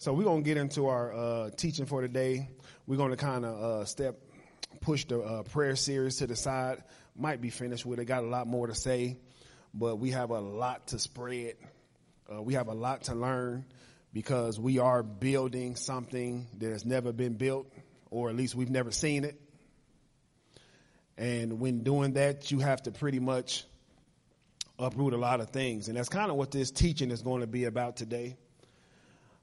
So we're gonna get into our uh, teaching for today. We're gonna kind of uh, step, push the uh, prayer series to the side. Might be finished with it. Got a lot more to say, but we have a lot to spread. Uh, we have a lot to learn because we are building something that has never been built, or at least we've never seen it. And when doing that, you have to pretty much uproot a lot of things. And that's kind of what this teaching is going to be about today.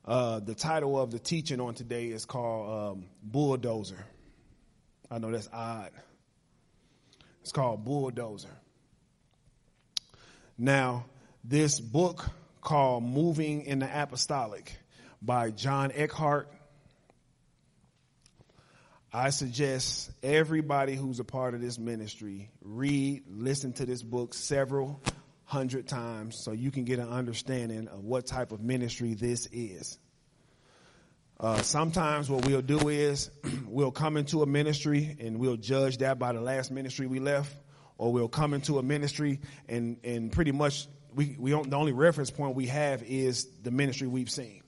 Uh, the title of the teaching on today is called um, Bulldozer. I know that's odd. It's called Bulldozer. Now, this book called Moving in the Apostolic by John Eckhardt. I suggest everybody who's a part of this ministry read, listen to this book several hundred times so you can get an understanding of what type of ministry this is. Uh, sometimes what we'll do is we'll come into a ministry and we'll judge that by the last ministry we left, or we'll come into a ministry and, and pretty much we, we don't, the only reference point we have is the ministry we've seen.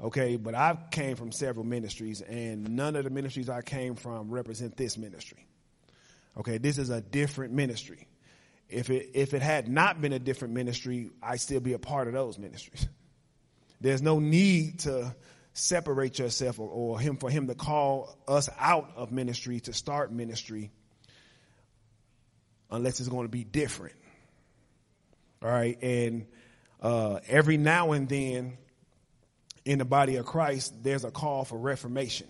Okay, but I came from several ministries and none of the ministries I came from represent this ministry. Okay, this is a different ministry. If it, if it had not been a different ministry, I'd still be a part of those ministries. There's no need to separate yourself or, or him for him to call us out of ministry to start ministry unless it's going to be different. All right. And, uh, every now and then in the body of Christ, there's a call for reformation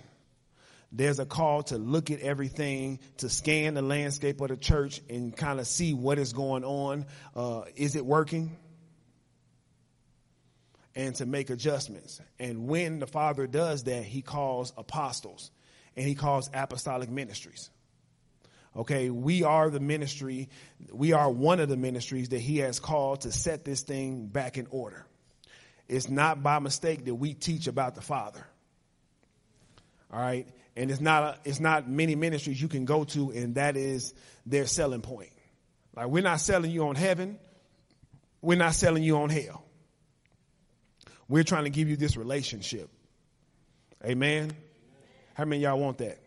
there's a call to look at everything, to scan the landscape of the church and kind of see what is going on. Uh, is it working? And to make adjustments. And when the Father does that, He calls apostles and He calls apostolic ministries. Okay, we are the ministry, we are one of the ministries that He has called to set this thing back in order. It's not by mistake that we teach about the Father. All right and it's not a, it's not many ministries you can go to and that is their selling point. Like we're not selling you on heaven. We're not selling you on hell. We're trying to give you this relationship. Amen. How many y'all want that?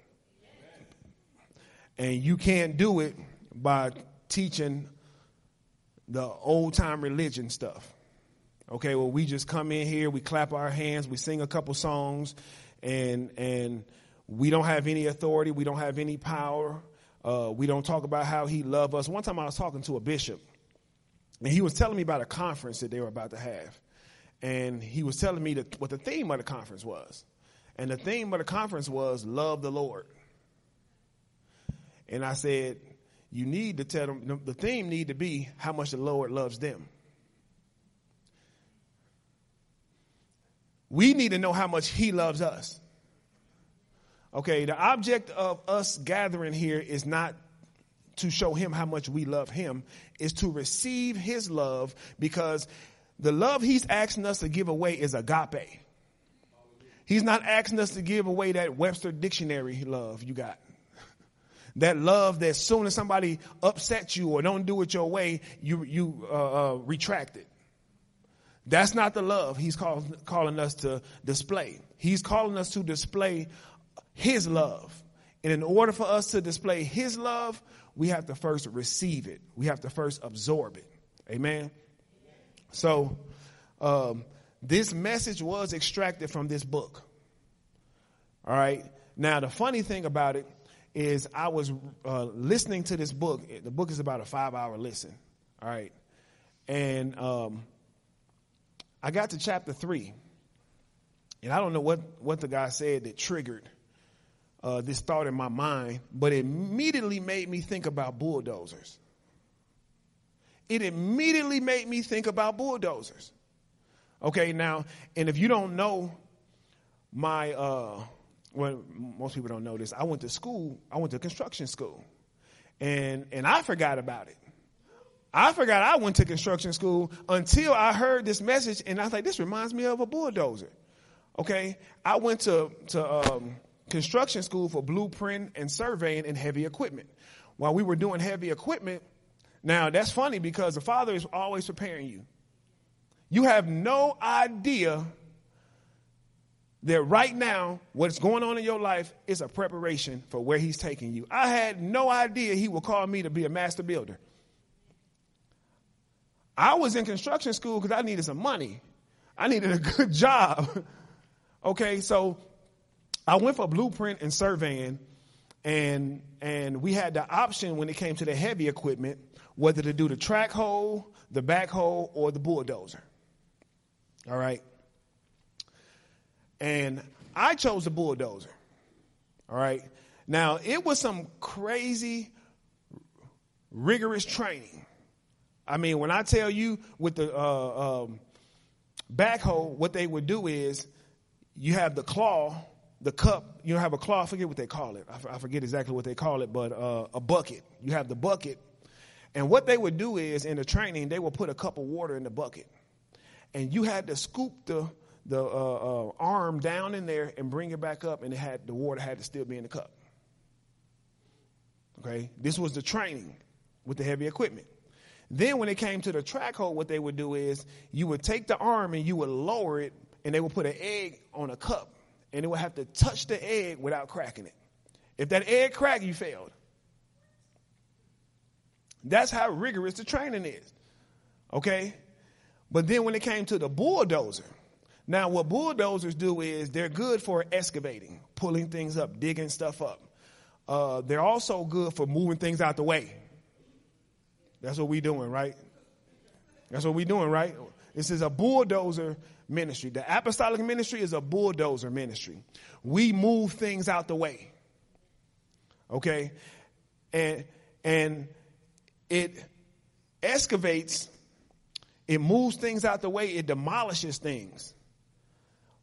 And you can't do it by teaching the old time religion stuff. Okay, well we just come in here, we clap our hands, we sing a couple songs and and we don't have any authority. We don't have any power. Uh, we don't talk about how he loved us. One time I was talking to a bishop, and he was telling me about a conference that they were about to have. And he was telling me that, what the theme of the conference was. And the theme of the conference was love the Lord. And I said, you need to tell them, the theme need to be how much the Lord loves them. We need to know how much he loves us. Okay, the object of us gathering here is not to show him how much we love him, is to receive his love because the love he's asking us to give away is agape. He's not asking us to give away that Webster dictionary love you got. That love that soon as somebody upsets you or don't do it your way, you, you, uh, uh, retract it. That's not the love he's call, calling us to display. He's calling us to display his love. And in order for us to display his love, we have to first receive it. We have to first absorb it. Amen. So, um, this message was extracted from this book. All right. Now, the funny thing about it is I was uh, listening to this book. The book is about a five hour listen. All right. And um, I got to chapter three. And I don't know what, what the guy said that triggered uh, this thought in my mind, but it immediately made me think about bulldozers. It immediately made me think about bulldozers. Okay, now, and if you don't know my, uh, well, most people don't know this. I went to school. I went to construction school, and and I forgot about it. I forgot I went to construction school until I heard this message, and I was like, "This reminds me of a bulldozer." Okay, I went to to um, construction school for blueprint and surveying and heavy equipment. While we were doing heavy equipment, now that's funny because the Father is always preparing you. You have no idea that right now, what's going on in your life is a preparation for where he's taking you. I had no idea he would call me to be a master builder. I was in construction school because I needed some money. I needed a good job. okay, so I went for blueprint and surveying, and and we had the option when it came to the heavy equipment whether to do the trackhoe, the backhoe, or the bulldozer. All right. And I chose the bulldozer. All right. Now, it was some crazy, rigorous training. I mean, when I tell you with the uh, um, backhoe, what they would do is you have the claw, the cup, you don't have a claw, I forget what they call it. I forget exactly what they call it, but uh, a bucket. You have the bucket. And what they would do is in the training, they would put a cup of water in the bucket. And you had to scoop the the uh, uh, arm down in there and bring it back up, and it had the water had to still be in the cup. Okay, this was the training with the heavy equipment. Then when it came to the trackhoe, what they would do is you would take the arm and you would lower it, and they would put an egg on a cup, and it would have to touch the egg without cracking it. If that egg cracked, you failed. That's how rigorous the training is. Okay? But then when it came to the bulldozer, now, what bulldozers do is they're good for excavating, pulling things up, digging stuff up. Uh, they're also good for moving things out the way. That's what we're doing, right? That's what we're doing, right? This is a bulldozer ministry. The apostolic ministry is a bulldozer ministry. We move things out the way. Okay? And and it excavates, it moves things out the way, it demolishes things.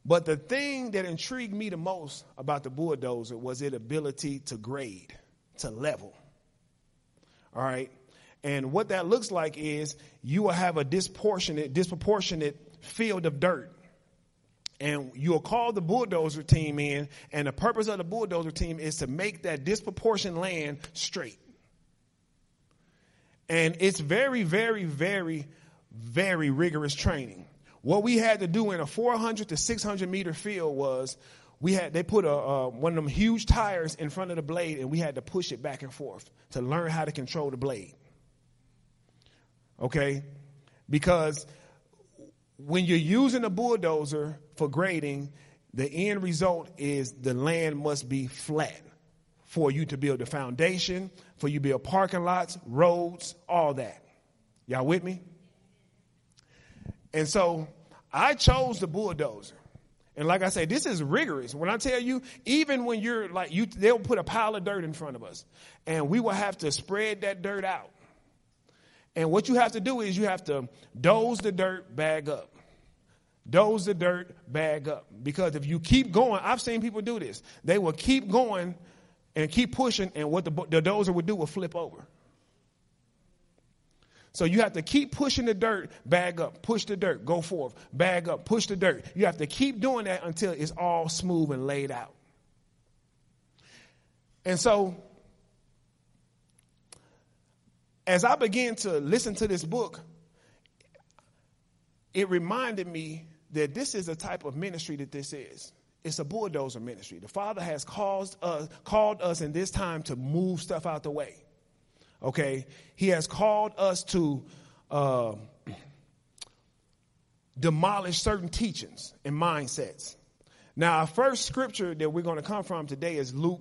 But the thing that intrigued me the most about the bulldozer was its ability to grade, to level. All right. And what that looks like is you will have a disproportionate, disproportionate field of dirt. And you'll call the bulldozer team in, and the purpose of the bulldozer team is to make that disproportionate land straight. And it's very, very, very, very rigorous training. What we had to do in a 400 to 600 meter field was we had they put a uh, one of them huge tires in front of the blade and we had to push it back and forth to learn how to control the blade. Okay? Because when you're using a bulldozer for grading, the end result is the land must be flat for you to build the foundation, for you build parking lots, roads, all that. Y'all with me? And so I chose the bulldozer. And like I say, this is rigorous. When I tell you, even when you're like you, they'll put a pile of dirt in front of us, and we will have to spread that dirt out. And what you have to do is you have to doze the dirt, bag up. Doze the dirt, bag up. Because if you keep going, I've seen people do this. They will keep going and keep pushing, and what the, the dozer would do will flip over. So you have to keep pushing the dirt, bag up, push the dirt, go forth, bag up, push the dirt. You have to keep doing that until it's all smooth and laid out. And so, as I began to listen to this book, it reminded me that this is a type of ministry that this is. It's a bulldozer ministry. The Father has caused us, called us in this time to move stuff out the way. Okay? He has called us to uh, demolish certain teachings and mindsets. Now, our first scripture that we're going to come from today is Luke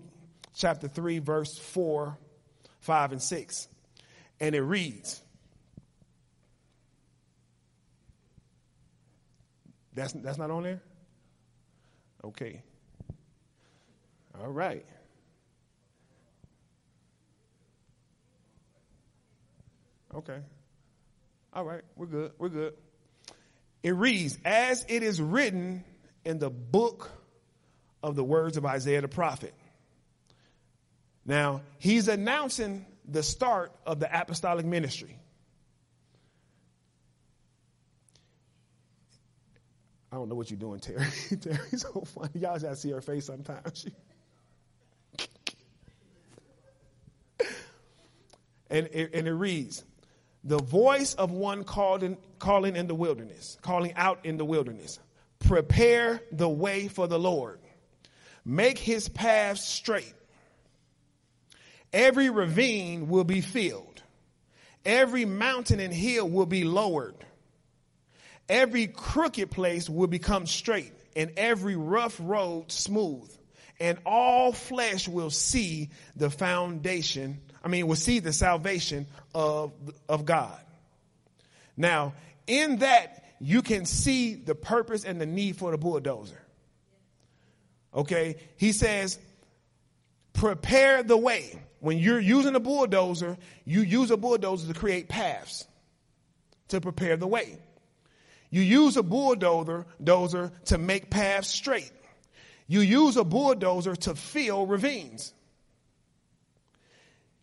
chapter 3, verse 4, 5, and 6. And it reads, That's, that's not on there? Okay. All right. Okay. All right, we're good. We're good. It reads, as it is written in the book of the words of Isaiah the prophet. Now, he's announcing the start of the apostolic ministry. I don't know what you're doing, Terry. Terry's so funny. Y'all gotta see her face sometimes. and, it, and it reads, the voice of one called in, calling in the wilderness, calling out in the wilderness. Prepare the way for the Lord. Make his paths straight. Every ravine will be filled. Every mountain and hill will be lowered. Every crooked place will become straight and every rough road smooth. And all flesh will see the foundation, I mean, will see the salvation of, of God. Now, in that, you can see the purpose and the need for the bulldozer. Okay? He says, prepare the way. When you're using a bulldozer, you use a bulldozer to create paths to prepare the way. You use a bulldozer dozer to make paths straight. You use a bulldozer to fill ravines.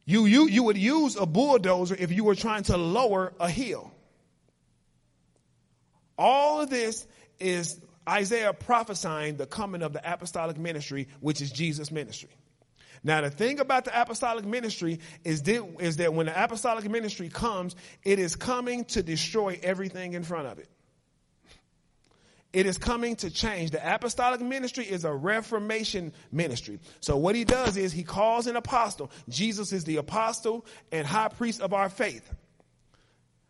You, you, you would use a bulldozer if you were trying to lower a hill. All of this is Isaiah prophesying the coming of the apostolic ministry, which is Jesus' ministry. Now, the thing about the apostolic ministry is that, when the apostolic ministry comes, it is coming to destroy everything in front of it. It is coming to change. The apostolic ministry is a reformation ministry. So what he does is he calls an apostle. Jesus is the apostle and high priest of our faith.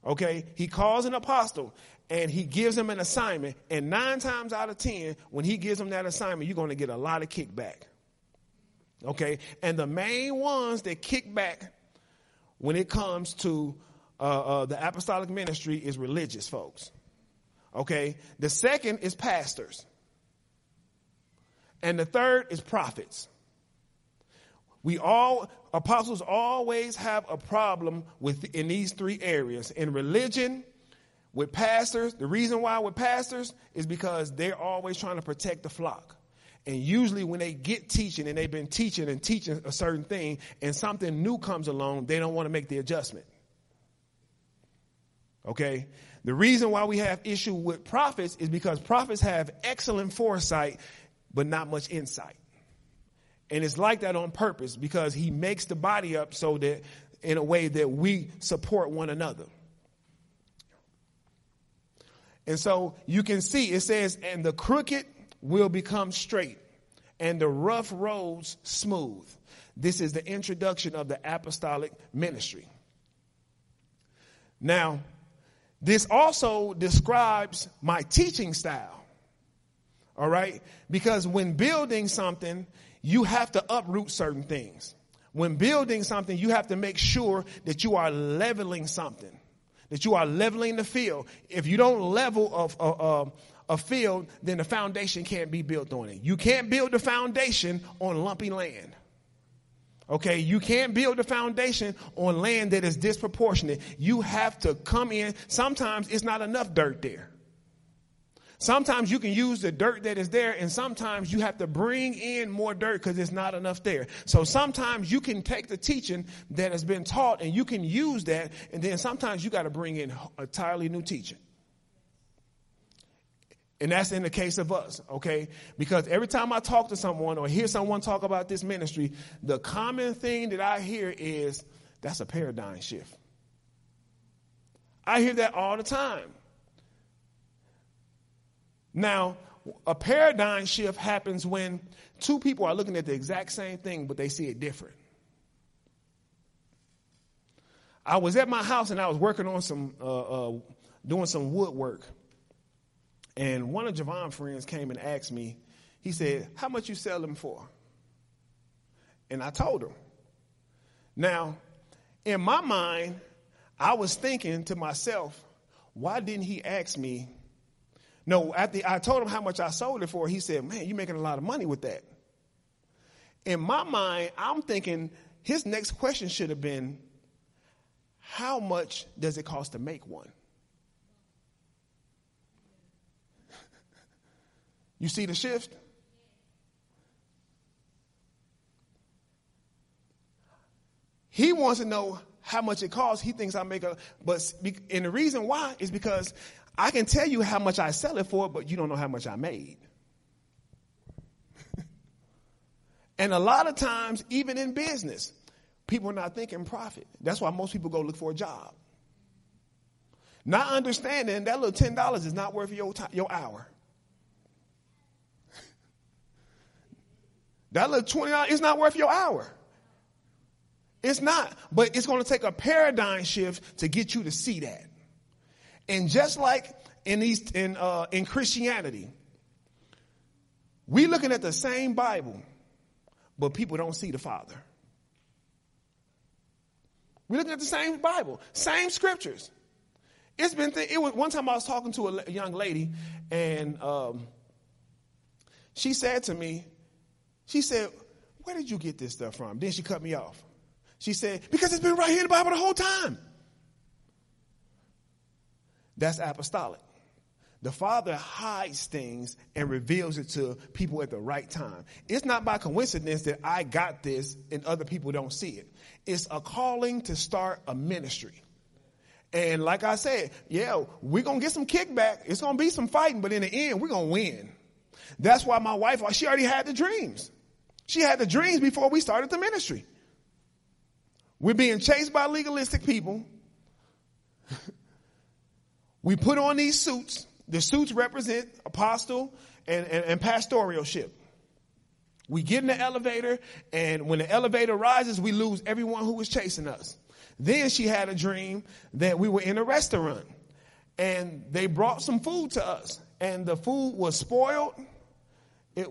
Okay. He calls an apostle and he gives him an assignment. And nine times out of ten, when he gives him that assignment, you're going to get a lot of kickback. Okay. And the main ones that kick back when it comes to uh, uh, the apostolic ministry is religious folks. Okay. The second is pastors. And the third is prophets. We all, apostles always have a problem with in these three areas in religion, with pastors, the reason why with pastors is because they're always trying to protect the flock. And usually when they get teaching and they've been teaching and teaching a certain thing and something new comes along, they don't want to make the adjustment. Okay? The reason why we have issue with prophets is because prophets have excellent foresight, but not much insight. And it's like that on purpose because he makes the body up so that in a way that we support one another. And so you can see it says, and the crooked will become straight and the rough roads smooth. This is the introduction of the apostolic ministry. Now, this also describes my teaching style. All right? Because when building something, you have to uproot certain things. When building something, you have to make sure that you are leveling something that you are leveling the field. If you don't level a, a, a, field, then the foundation can't be built on it. You can't build the foundation on lumpy land. Okay, you can't build a foundation on land that is disproportionate. You have to come in. Sometimes it's not enough dirt there. Sometimes you can use the dirt that is there, and sometimes you have to bring in more dirt because it's not enough there. So sometimes you can take the teaching that has been taught and you can use that, and then sometimes you got to bring in entirely new teaching. And that's in the case of us, okay? Because every time I talk to someone or hear someone talk about this ministry, the common thing that I hear is that's a paradigm shift. I hear that all the time. Now, a paradigm shift happens when two people are looking at the exact same thing, but they see it different. I was at my house and I was working on some, uh, uh, doing some woodwork. And one of Javon's friends came and asked me, he said, How much you sell them for? And I told him. Now, in my mind, I was thinking to myself, why didn't he ask me no, after I told him how much I sold it for, he said, Man, you're making a lot of money with that. In my mind, I'm thinking his next question should have been, How much does it cost to make one? You see the shift? He wants to know how much it costs. He thinks I make a, but, and the reason why is because I can tell you how much I sell it for, but you don't know how much I made. and a lot of times, even in business, people are not thinking profit. That's why most people go look for a job. Not understanding that little $10 is not worth your, your hour. That little $20 is not worth your hour. It's not, but it's going to take a paradigm shift to get you to see that. And just like in these in uh, in Christianity, we're looking at the same Bible, but people don't see the Father. We're looking at the same Bible, same scriptures. It's been th- it was one time I was talking to a young lady, and um, she said to me, she said, "Where did you get this stuff from?" Then she cut me off. She said, "Because it's been right here in the Bible the whole time." That's apostolic. The Father hides things and reveals it to people at the right time. It's not by coincidence that I got this and other people don't see it. It's a calling to start a ministry. And like I said, yeah, we're going to get some kickback. It's going to be some fighting, but in the end, we're going to win. That's why my wife, she already had the dreams. She had the dreams before we started the ministry. We're being chased by legalistic people. we put on these suits. The suits represent apostle and, and, and pastoralship. We get in the elevator, and when the elevator rises, we lose everyone who was chasing us. Then she had a dream that we were in a restaurant, and they brought some food to us, and the food was spoiled. It,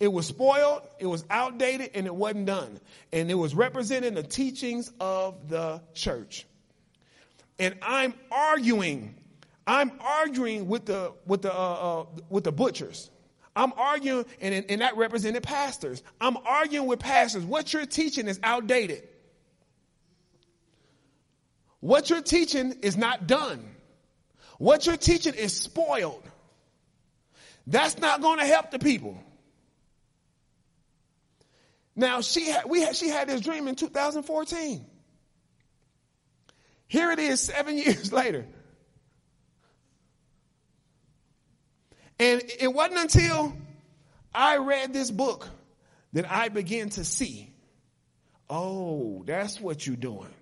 It was spoiled, it was outdated, and it wasn't done. And it was representing the teachings of the church. And I'm arguing, I'm arguing with the with the uh, uh, with the butchers. I'm arguing, and, and that represented pastors. I'm arguing with pastors. What you're teaching is outdated. What you're teaching is not done. What you're teaching is spoiled. That's not going to help the people. Now she had, we had, she had this dream in 2014. Here it is seven years later. And it wasn't until I read this book that I began to see, oh, that's what you're doing.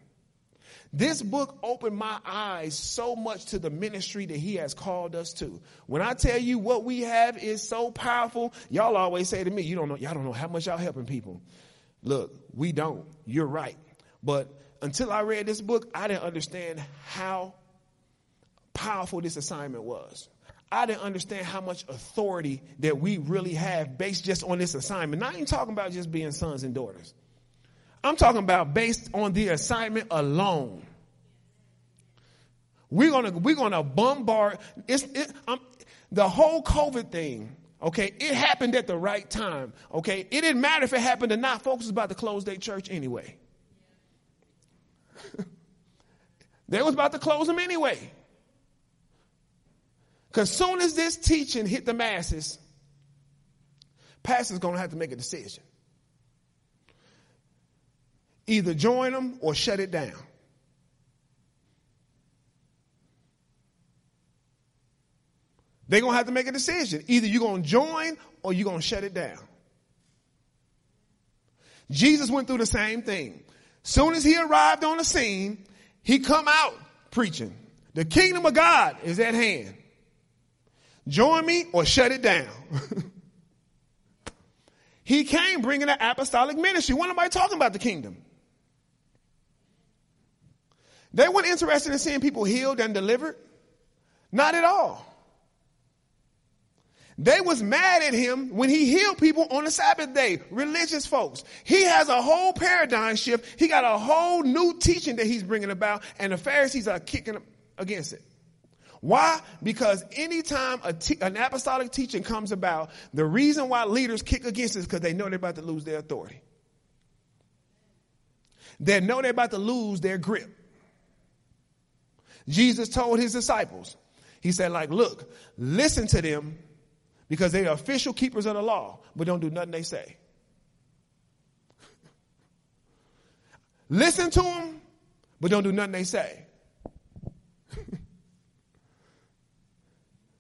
This book opened my eyes so much to the ministry that he has called us to. When I tell you what we have is so powerful, y'all always say to me, you don't know, y'all don't know how much y'all helping people. Look, we don't. You're right. But until I read this book, I didn't understand how powerful this assignment was. I didn't understand how much authority that we really have based just on this assignment. Not even talking about just being sons and daughters. I'm talking about based on the assignment alone. We're gonna we're gonna bombard. It's it, the whole COVID thing. Okay, it happened at the right time. Okay, it didn't matter if it happened or not. Folks was about to close their church anyway. they was about to close them anyway. Because soon as this teaching hit the masses, pastor's to have to make a decision either join them or shut it down. They're going to have to make a decision. Either you're going to join or you're going to shut it down. Jesus went through the same thing. Soon as he arrived on the scene, he come out preaching. The kingdom of God is at hand. Join me or shut it down. he came bringing an apostolic ministry. What am I talking about the kingdom? They weren't interested in seeing people healed and delivered. Not at all. They was mad at him when he healed people on the Sabbath day. Religious folks. He has a whole paradigm shift. He got a whole new teaching that he's bringing about and the Pharisees are kicking against it. Why? Because anytime an apostolic teaching comes about, the reason why leaders kick against it is because they know they're about to lose their authority. They know they're about to lose their grip. Jesus told his disciples, he said, like, look, listen to them because they are official keepers of the law, but don't do nothing they say. listen to them, but don't do nothing they say.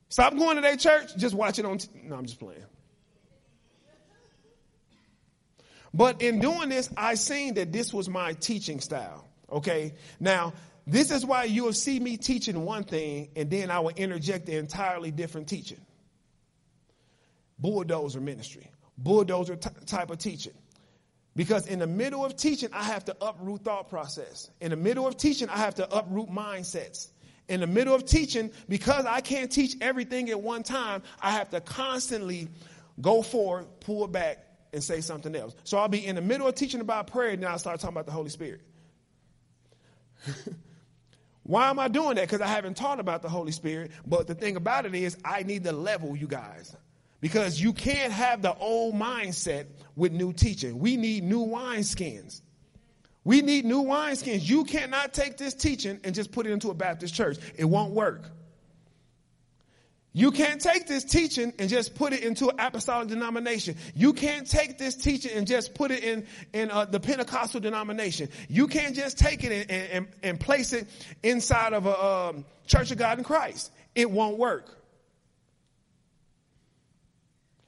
Stop going to their church, just watch it on. T- no, I'm just playing. But in doing this, I seen that this was my teaching style. Okay. Now, this is why you'll see me teaching one thing and then I will interject the entirely different teaching. bulldozer ministry, bulldozer t- type of teaching. Because in the middle of teaching, I have to uproot thought process. In the middle of teaching, I have to uproot mindsets. In the middle of teaching, because I can't teach everything at one time, I have to constantly go forward, pull back, and say something else. So I'll be in the middle of teaching about prayer, and then I'll start talking about the Holy Spirit. Why am I doing that? Because I haven't taught about the Holy Spirit. But the thing about it is, I need to level you guys. Because you can't have the old mindset with new teaching. We need new wineskins. We need new wineskins. You cannot take this teaching and just put it into a Baptist church. It won't work. You can't take this teaching and just put it into an apostolic denomination. You can't take this teaching and just put it in, in uh, the Pentecostal denomination. You can't just take it and, and, and place it inside of a um, Church of God in Christ. It won't work.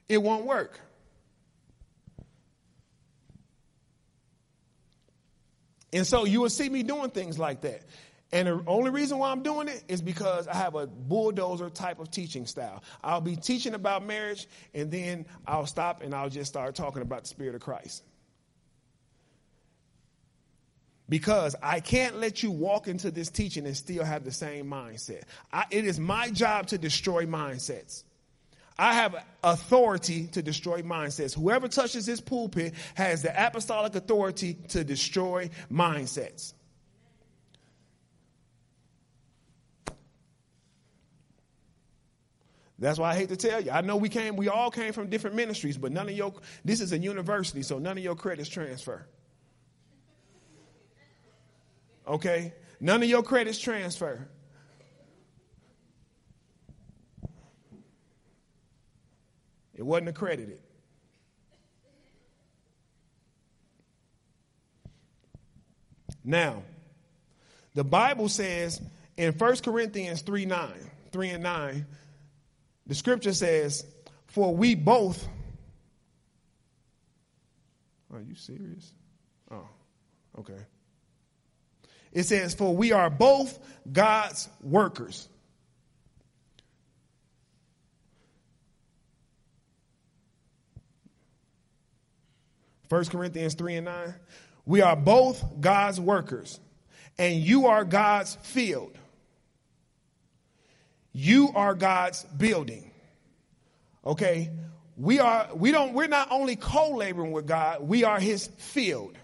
It won't work. And so you will see me doing things like that. And the only reason why I'm doing it is because I have a bulldozer type of teaching style. I'll be teaching about marriage and then I'll stop and I'll just start talking about the Spirit of Christ. Because I can't let you walk into this teaching and still have the same mindset. I, it is my job to destroy mindsets. I have authority to destroy mindsets. Whoever touches this pulpit has the apostolic authority to destroy mindsets. That's why I hate to tell you. I know we came, we all came from different ministries, but none of your, this is a university, so none of your credits transfer. Okay? None of your credits transfer. It wasn't accredited. Now, the Bible says in 1 Corinthians 3 9, 3 and 9, the scripture says, For we both. Are you serious? Oh, okay. It says, For we are both God's workers. First Corinthians 3 and 9. We are both God's workers, and you are God's field. You are God's building. Okay? We are we don't we're not only co-laboring with God, we are his field.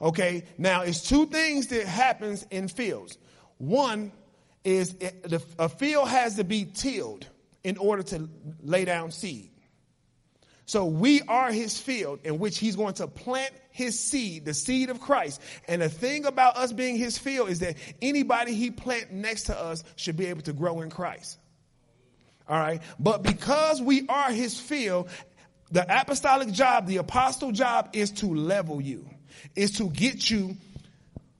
Okay? Now, it's two things that happens in fields. One is a field has to be tilled in order to lay down seed. So we are his field in which he's going to plant his seed, the seed of Christ. And the thing about us being his field is that anybody he plant next to us should be able to grow in Christ. All right. But because we are his field, the apostolic job, the apostle job is to level you, is to get you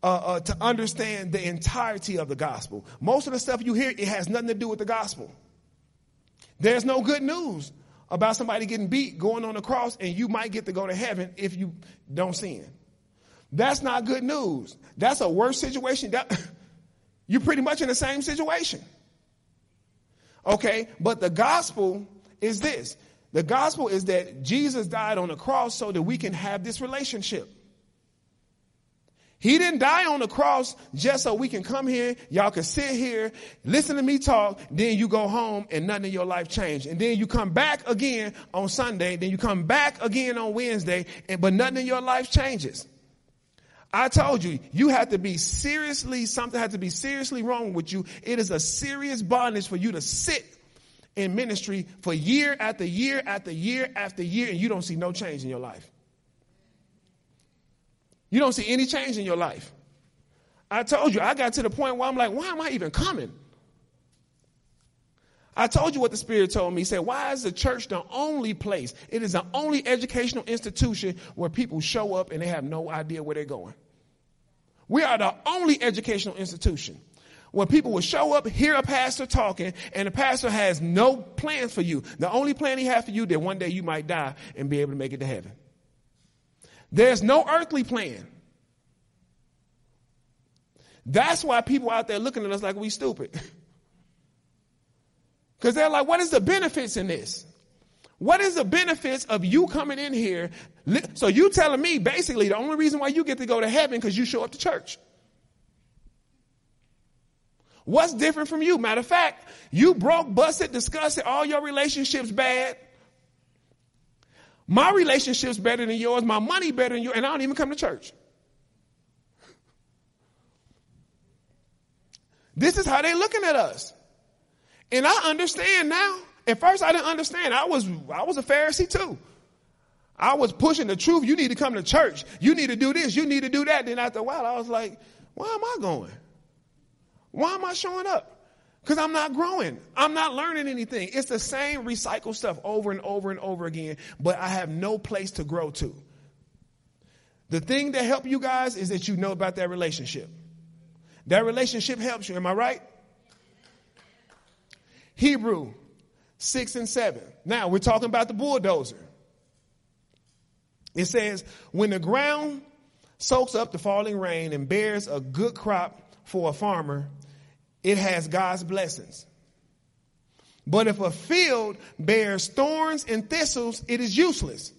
uh, uh, to understand the entirety of the gospel. Most of the stuff you hear, it has nothing to do with the gospel. There's no good news about somebody getting beat, going on the cross, and you might get to go to heaven if you don't sin. That's not good news. That's a worse situation. That, you're pretty much in the same situation. Okay, but the gospel is this. The gospel is that Jesus died on the cross so that we can have this relationship. He didn't die on the cross just so we can come here, y'all can sit here, listen to me talk, then you go home and nothing in your life changed. And then you come back again on Sunday, then you come back again on Wednesday, and but nothing in your life changes. I told you, you have to be seriously, something has to be seriously wrong with you. It is a serious bondage for you to sit in ministry for year after year after year after year, and you don't see no change in your life. You don't see any change in your life. I told you, I got to the point where I'm like, why am I even coming? I told you what the Spirit told me. He said, Why is the church the only place? It is the only educational institution where people show up and they have no idea where they're going. We are the only educational institution where people will show up, hear a pastor talking, and the pastor has no plans for you. The only plan he has for you is that one day you might die and be able to make it to heaven. There's no earthly plan. That's why people out there looking at us like we stupid. Because they're like, what is the benefits in this? What is the benefits of you coming in here? So you telling me basically the only reason why you get to go to heaven because you show up to church. What's different from you? Matter of fact, you broke, busted, disgusted, all your relationships bad. My relationship's better than yours, my money better than yours, and I don't even come to church. This is how they're looking at us. And I understand now. At first I didn't understand. I was I was a Pharisee too. I was pushing the truth. You need to come to church. You need to do this. You need to do that. Then after a while, I was like, why am I going? Why am I showing up? Because I'm not growing. I'm not learning anything. It's the same recycled stuff over and over and over again, but I have no place to grow to. The thing that help you guys is that you know about that relationship. That relationship helps you. Am I right? Hebrew 6 and 7. Now we're talking about the bulldozer. It says, when the ground soaks up the falling rain and bears a good crop for a farmer, it has God's blessings. But if a field bears thorns and thistles, it is useless.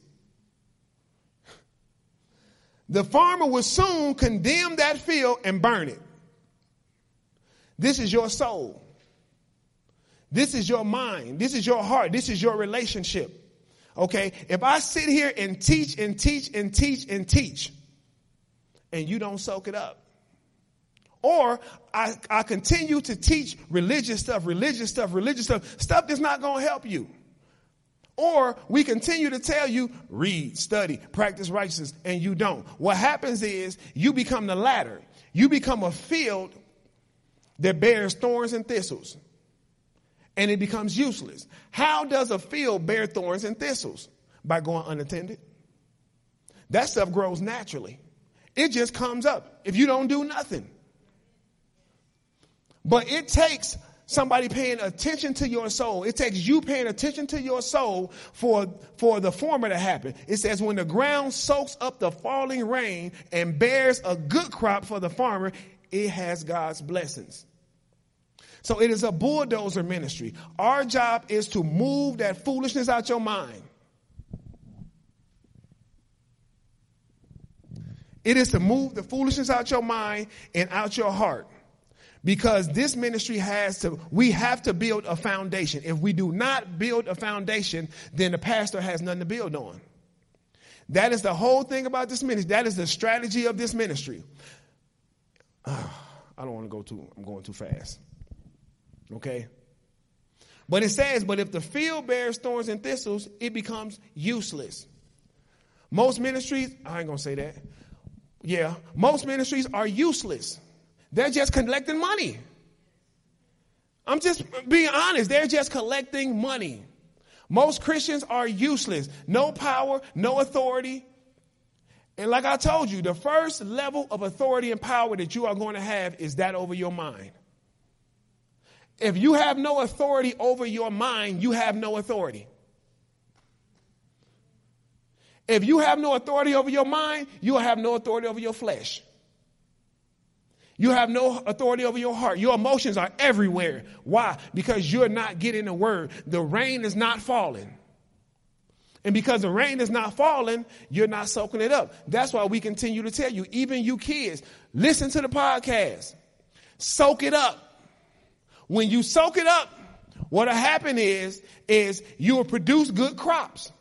The farmer will soon condemn that field and burn it. This is your soul. This is your mind. This is your heart. This is your relationship. Okay? If I sit here and teach and teach and teach and teach, and you don't soak it up, or I, I continue to teach religious stuff, religious stuff, religious stuff, stuff that's not going to help you. Or we continue to tell you, read, study, practice righteousness, and you don't. What happens is you become the latter. You become a field that bears thorns and thistles. And it becomes useless. How does a field bear thorns and thistles? By going unattended. That stuff grows naturally. It just comes up if you don't do nothing. But it takes somebody paying attention to your soul. It takes you paying attention to your soul for, for the former to happen. It says, when the ground soaks up the falling rain and bears a good crop for the farmer, it has God's blessings. So it is a bulldozer ministry. Our job is to move that foolishness out your mind. It is to move the foolishness out your mind and out your heart because this ministry has to, we have to build a foundation. If we do not build a foundation, then the pastor has nothing to build on. That is the whole thing about this ministry. That is the strategy of this ministry. Uh, I don't want to go too, I'm going too fast. Okay? But it says, but if the field bears thorns and thistles, it becomes useless. Most ministries, I ain't to say that. Yeah, most ministries are useless. They're just collecting money. I'm just being honest. They're just collecting money. Most Christians are useless. No power, no authority. And like I told you, the first level of authority and power that you are going to have is that over your mind. If you have no authority over your mind, you have no authority. If you have no authority over your mind, you will have no authority over your flesh. You have no authority over your heart. Your emotions are everywhere. Why? Because you're not getting the word. The rain is not falling. And because the rain is not falling, you're not soaking it up. That's why we continue to tell you, even you kids, listen to the podcast. Soak it up. When you soak it up, what'll happen is, is you will produce good crops.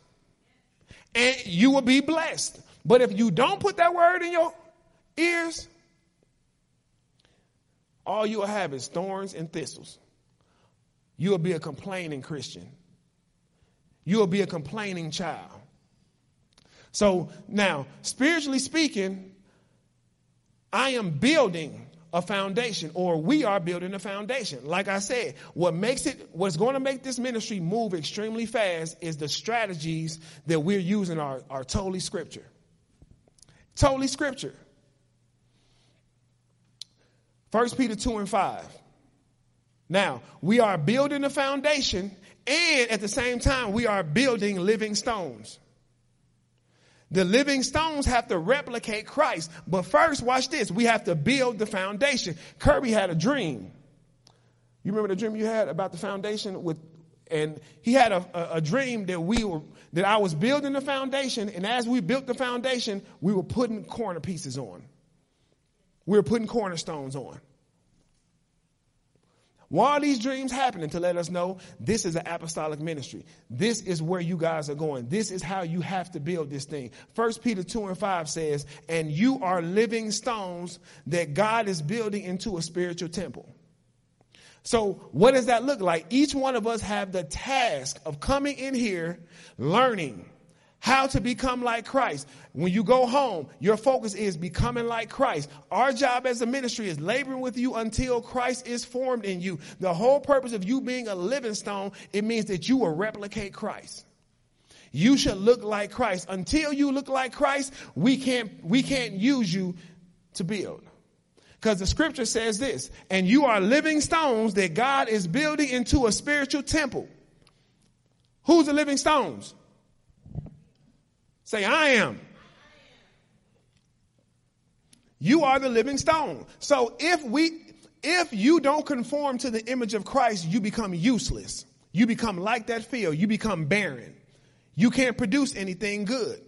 And you will be blessed. But if you don't put that word in your ears, all you'll have is thorns and thistles. You'll be a complaining Christian. You'll be a complaining child. So now, spiritually speaking, I am building a foundation, or we are building a foundation. Like I said, what makes it, what's going to make this ministry move extremely fast is the strategies that we're using are, are totally scripture. Totally scripture. 1 Peter 2 and 5. Now, we are building a foundation and at the same time, we are building living stones. The living stones have to replicate Christ. But first, watch this. We have to build the foundation. Kirby had a dream. You remember the dream you had about the foundation with and he had a, a, a, dream that we were that I was building the foundation, and as we built the foundation, we were putting corner pieces on. We were putting cornerstones on. Why are these dreams happening? To let us know this is an apostolic ministry. This is where you guys are going. This is how you have to build this thing. First Peter 2 and 5 says, and you are living stones that God is building into a spiritual temple. So what does that look like? Each one of us have the task of coming in here, learning how to become like Christ. When you go home, your focus is becoming like Christ. Our job as a ministry is laboring with you until Christ is formed in you. The whole purpose of you being a living stone, it means that you will replicate Christ. You should look like Christ. Until you look like Christ, we can't, we can't use you to build. Because the scripture says this, and you are living stones that God is building into a spiritual temple. Who's the living stones? Say, I am. You are the living stone. So if we, if you don't conform to the image of Christ, you become useless. You become like that field. You become barren. You can't produce anything good.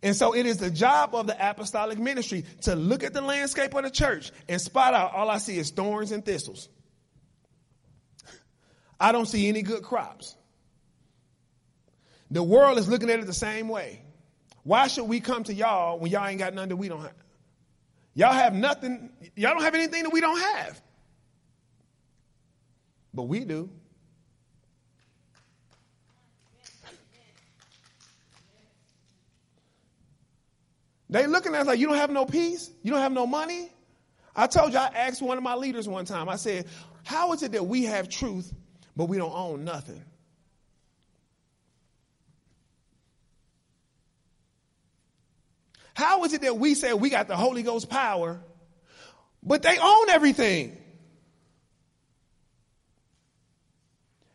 And so it is the job of the apostolic ministry to look at the landscape of the church and spot out all I see is thorns and thistles. I don't see any good crops. The world is looking at it the same way. Why should we come to y'all when y'all ain't got nothing that we don't have? Y'all have nothing, y'all don't have anything that we don't have. But we do. They looking at us like, you don't have no peace? You don't have no money? I told you, I asked one of my leaders one time, I said, how is it that we have truth, but we don't own nothing? How is it that we say we got the Holy Ghost power, but they own everything?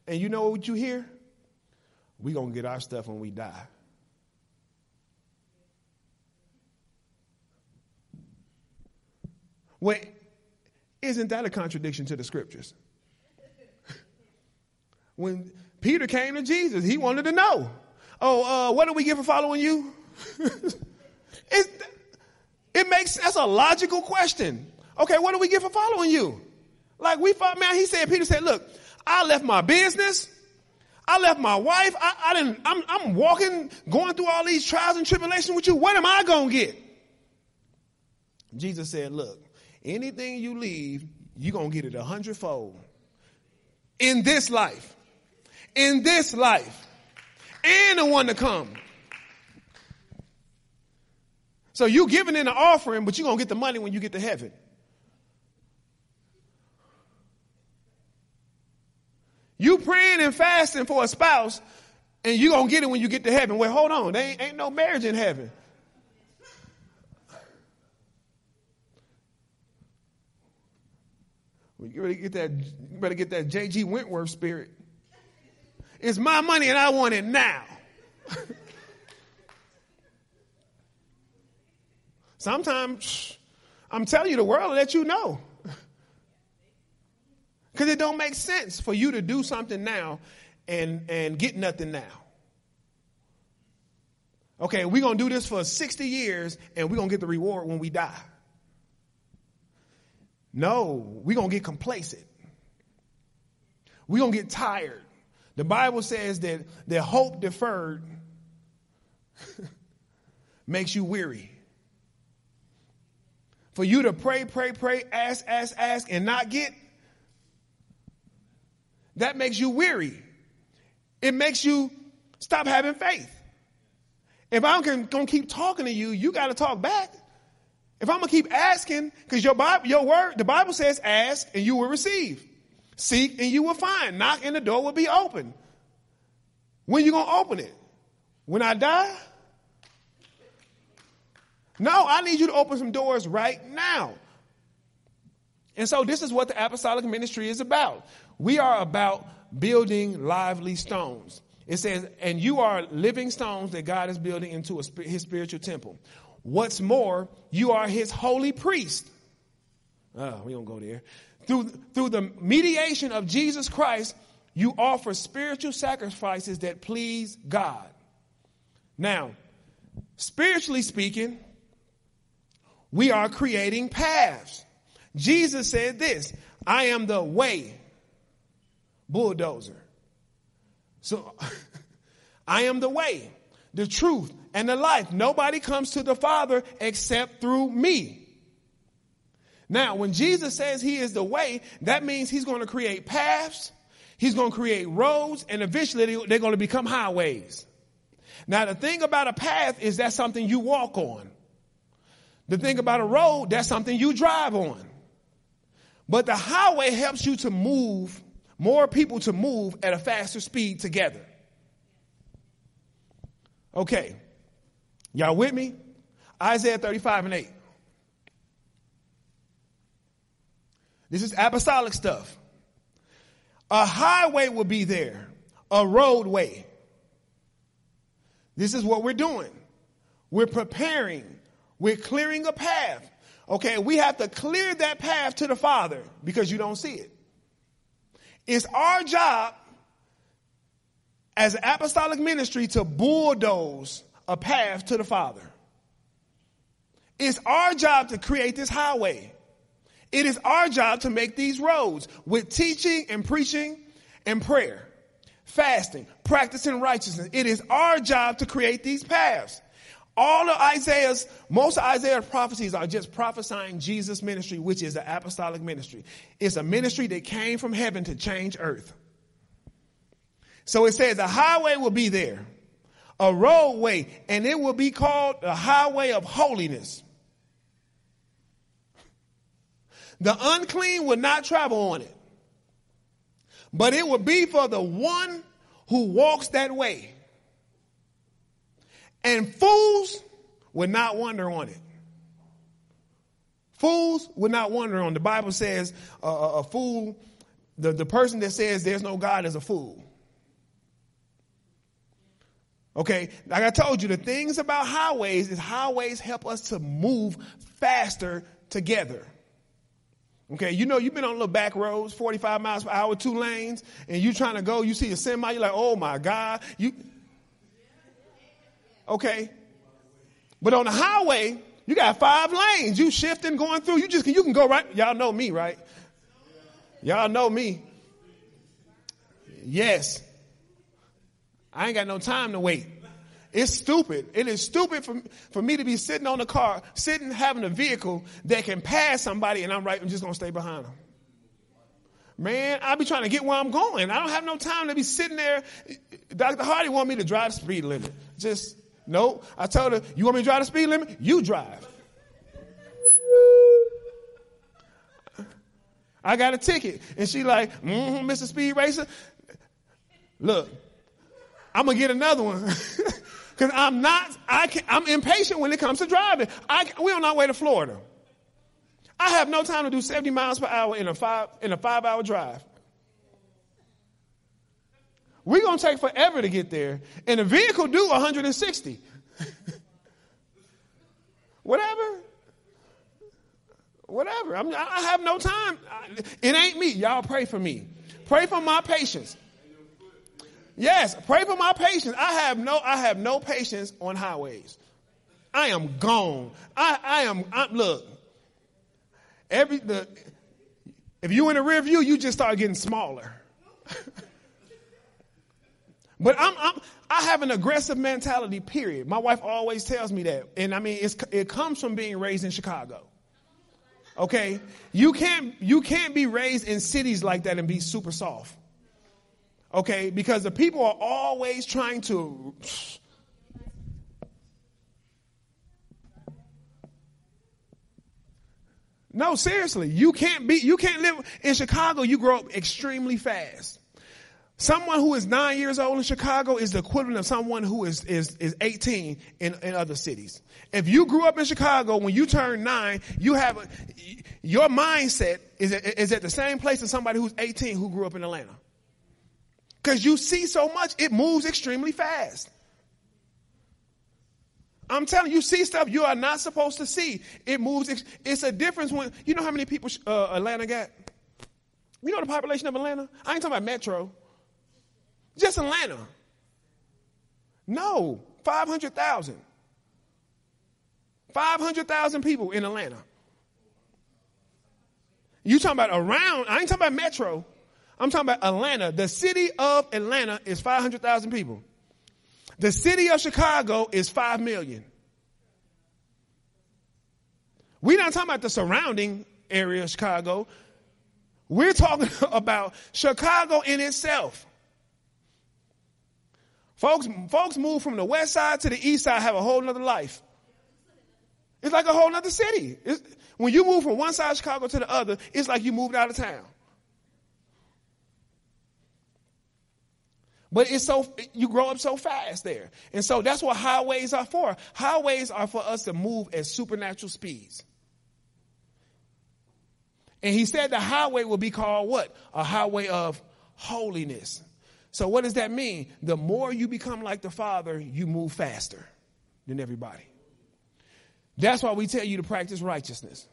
And you know what you hear? We're going to get our stuff when we die. Wait, isn't that a contradiction to the scriptures? when Peter came to Jesus, he wanted to know, oh, uh, what do we get for following you? it, it makes, that's a logical question. Okay, what do we get for following you? Like we thought, man, he said, Peter said, look, I left my business. I left my wife. I, I didn't, I'm, I'm walking, going through all these trials and tribulations with you. What am I going to get? Jesus said, look, Anything you leave, you're going to get it a hundredfold. In this life. In this life. And the one to come. So you giving in an offering, but you're going to get the money when you get to heaven. You praying and fasting for a spouse, and you're going to get it when you get to heaven. Well, hold on. There ain't, ain't no marriage in heaven. You better get that, you better get that J.G. Wentworth spirit. It's my money and I want it now. Sometimes I'm telling you, the world will let you know. Because it don't make sense for you to do something now and, and get nothing now. Okay, we're going to do this for 60 years and we're going to get the reward when we die. No, we're going to get complacent. We're going to get tired. The Bible says that the hope deferred makes you weary. For you to pray, pray, pray, ask, ask, ask, and not get, that makes you weary. It makes you stop having faith. If I'm going to keep talking to you, you got to talk back. If I'm gonna keep asking, because your Bible, your word, the Bible says, ask and you will receive. Seek and you will find. Knock and the door will be open. When you gonna open it? When I die? No, I need you to open some doors right now. And so this is what the apostolic ministry is about. We are about building lively stones. It says, and you are living stones that God is building into a, his spiritual temple. What's more, you are his holy priest. Uh, we don't go there. Through, through the mediation of Jesus Christ, you offer spiritual sacrifices that please God. Now, spiritually speaking, we are creating paths. Jesus said this I am the way, bulldozer. So, I am the way, the truth, and the life. Nobody comes to the Father except through me. Now, when Jesus says he is the way, that means he's going to create paths, he's going to create roads, and eventually they're going to become highways. Now, the thing about a path is that's something you walk on. The thing about a road, that's something you drive on. But the highway helps you to move, more people to move at a faster speed together. Okay. Y'all with me? Isaiah 35 and 8. This is apostolic stuff. A highway will be there, a roadway. This is what we're doing. We're preparing, we're clearing a path. Okay, we have to clear that path to the Father because you don't see it. It's our job as an apostolic ministry to bulldoze a path to the Father. It's our job to create this highway. It is our job to make these roads with teaching and preaching and prayer, fasting, practicing righteousness. It is our job to create these paths. All of Isaiah's, most of Isaiah's prophecies are just prophesying Jesus' ministry, which is an apostolic ministry. It's a ministry that came from heaven to change earth. So it says a highway will be there, a roadway, and it will be called the highway of holiness. The unclean will not travel on it, but it will be for the one who walks that way. And fools would not wonder on it. Fools would not wonder on. The Bible says uh, a fool, the, the person that says there's no God is a fool. Okay, like I told you, the things about highways is highways help us to move faster together. Okay, you know you've been on little back roads, 45 miles per hour, two lanes, and you're trying to go, you see a semi, you're like, oh my God. You Okay. But on the highway, you got five lanes. You shifting, going through. You just you can go right. Y'all know me, right? Y'all know me. Yes. I ain't got no time to wait. It's stupid. It is stupid for, for me to be sitting on a car, sitting having a vehicle that can pass somebody and I'm right, I'm just to stay behind them. Man, I be trying to get where I'm going. I don't have no time to be sitting there. Dr. Hardy want me to drive speed limit. Just, no. I told her, you want me to drive the speed limit? You drive. I got a ticket. And she like, mm-hmm, Mr. Speed Racer. Look, I'm gonna get another one. Cause I'm not, I can, I'm impatient when it comes to driving. I, we're on our way to Florida. I have no time to do 70 miles per hour in a five, in a five hour drive. We're going to take forever to get there. And the vehicle do 160. Whatever. Whatever. I'm, i have no time. It ain't me. Y'all pray for me. Pray for my patience. Yes, pray for my patience. I have no, I have no patience on highways. I am gone. I, I am, I'm, look, every, the, if you in the rear view, you just start getting smaller. but I'm, I'm, I have an aggressive mentality, period. My wife always tells me that. And I mean, it comes from being raised in Chicago. Okay? You can't, you can't be raised in cities like that and be super soft. Okay, because the people are always trying to. No, seriously, you can't be, you can't live in Chicago. You grow up extremely fast. Someone who is nine years old in Chicago is the equivalent of someone who is, is, is 18 in, in other cities. If you grew up in Chicago, when you turn nine, you have a, your mindset is, is at the same place as somebody who's 18 who grew up in Atlanta. Because you see so much, it moves extremely fast. I'm telling you, see stuff you are not supposed to see. It moves. It's a difference when you know how many people uh, Atlanta got. You know the population of Atlanta? I ain't talking about Metro. Just Atlanta. No, 500,000. 500,000 people in Atlanta. You talking about around, I ain't talking about Metro. I'm talking about Atlanta. The city of Atlanta is 500,000 people. The city of Chicago is 5 million. We're not talking about the surrounding area of Chicago. We're talking about Chicago in itself. Folks, folks move from the west side to the east side, have a whole nother life. It's like a whole nother city. It's, when you move from one side of Chicago to the other, it's like you moved out of town. But it's so, you grow up so fast there. And so that's what highways are for. Highways are for us to move at supernatural speeds. And he said the highway will be called what? A highway of holiness. So what does that mean? The more you become like the Father, you move faster than everybody. That's why we tell you to practice righteousness.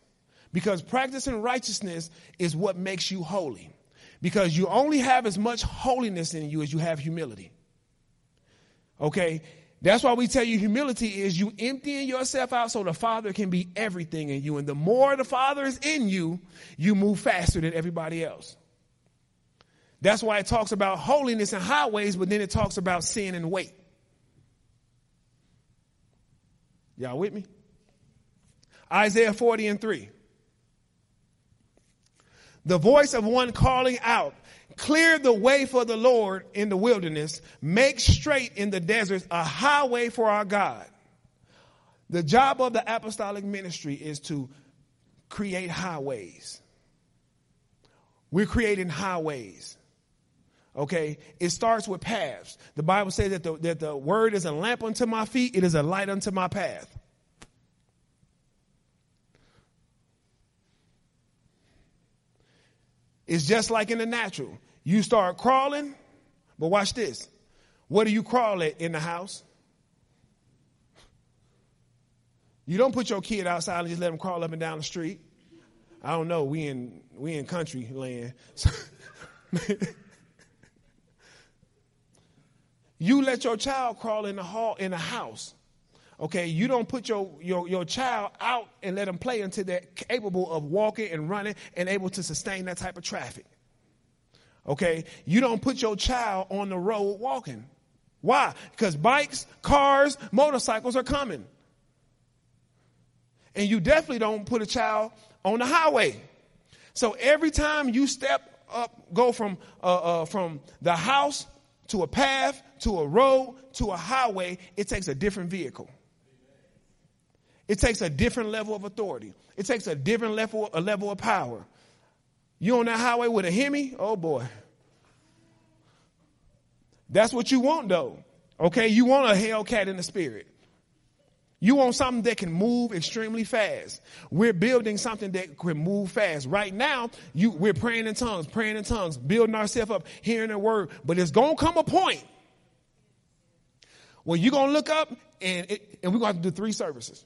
Because practicing righteousness is what makes you holy. Because you only have as much holiness in you as you have humility. Okay? That's why we tell you humility is you emptying yourself out so the Father can be everything in you. And the more the Father is in you, you move faster than everybody else. That's why it talks about holiness and highways, but then it talks about sin and weight. Y'all with me? Isaiah 40 and 3. The voice of one calling out, clear the way for the Lord in the wilderness, make straight in the deserts a highway for our God. The job of the apostolic ministry is to create highways. We're creating highways. Okay, it starts with paths. The Bible says that the, that the word is a lamp unto my feet, it is a light unto my path. It's just like in the natural. You start crawling, but watch this. What do you crawl at in the house? You don't put your kid outside and just let him crawl up and down the street. I don't know. We in we in country land. you let your child crawl in the hall in the house. Okay, you don't put your, your, your child out and let them play until they're capable of walking and running and able to sustain that type of traffic. Okay, you don't put your child on the road walking. Why? Because bikes, cars, motorcycles are coming. And you definitely don't put a child on the highway. So every time you step up, go from, uh, uh, from the house to a path, to a road, to a highway, it takes a different vehicle. It takes a different level of authority. It takes a different level, a level of power. You on that highway with a Hemi? Oh boy. That's what you want though. Okay, you want a Hellcat in the spirit. You want something that can move extremely fast. We're building something that can move fast. Right now, you, we're praying in tongues, praying in tongues, building ourselves up, hearing the word. But it's going to come a point where you're going to look up and, it, and we're going to have to do three services.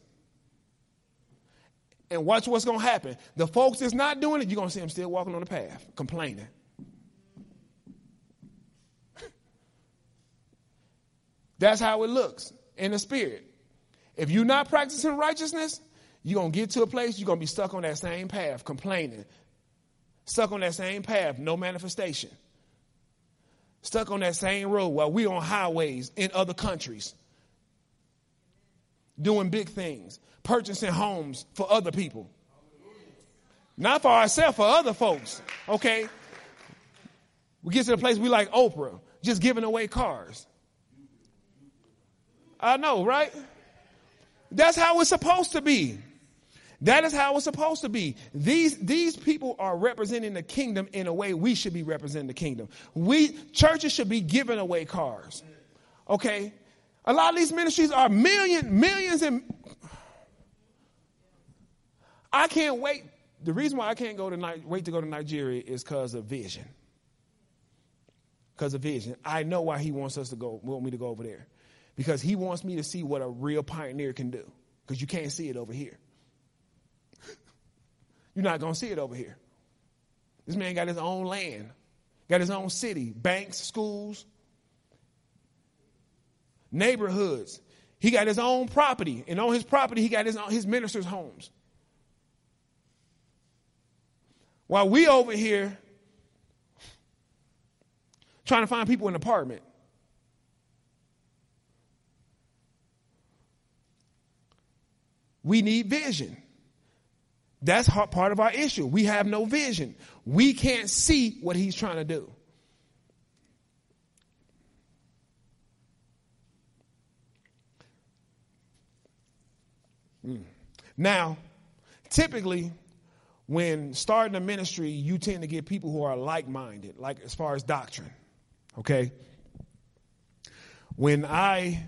And watch what's going to happen. The folks that's not doing it, you're going to see them still walking on the path, complaining. That's how it looks in the spirit. If you're not practicing righteousness, you're going to get to a place you're going to be stuck on that same path, complaining. Stuck on that same path, no manifestation. Stuck on that same road while we're on highways in other countries doing big things purchasing homes for other people. Not for ourselves, for other folks. Okay? We get to the place we like Oprah, just giving away cars. I know, right? That's how it's supposed to be. That is how it's supposed to be. These, these people are representing the kingdom in a way we should be representing the kingdom. We, churches should be giving away cars. Okay? A lot of these ministries are million, millions and I can't wait. The reason why I can't go to wait to go to Nigeria is because of vision. Because of vision. I know why he wants us to go, want me to go over there. because he wants me to see what a real pioneer can do. Because you can't see it over here. You're not going to see it over here. This man got his own land, got his own city, banks, schools, neighborhoods. He got his own property, and on his property, he got his, his ministers' homes. While we over here trying to find people an apartment. We need vision. That's part of our issue. We have no vision. We can't see what he's trying to do. Mm. Now, typically, when starting a ministry, you tend to get people who are like minded, like as far as doctrine. Okay? When I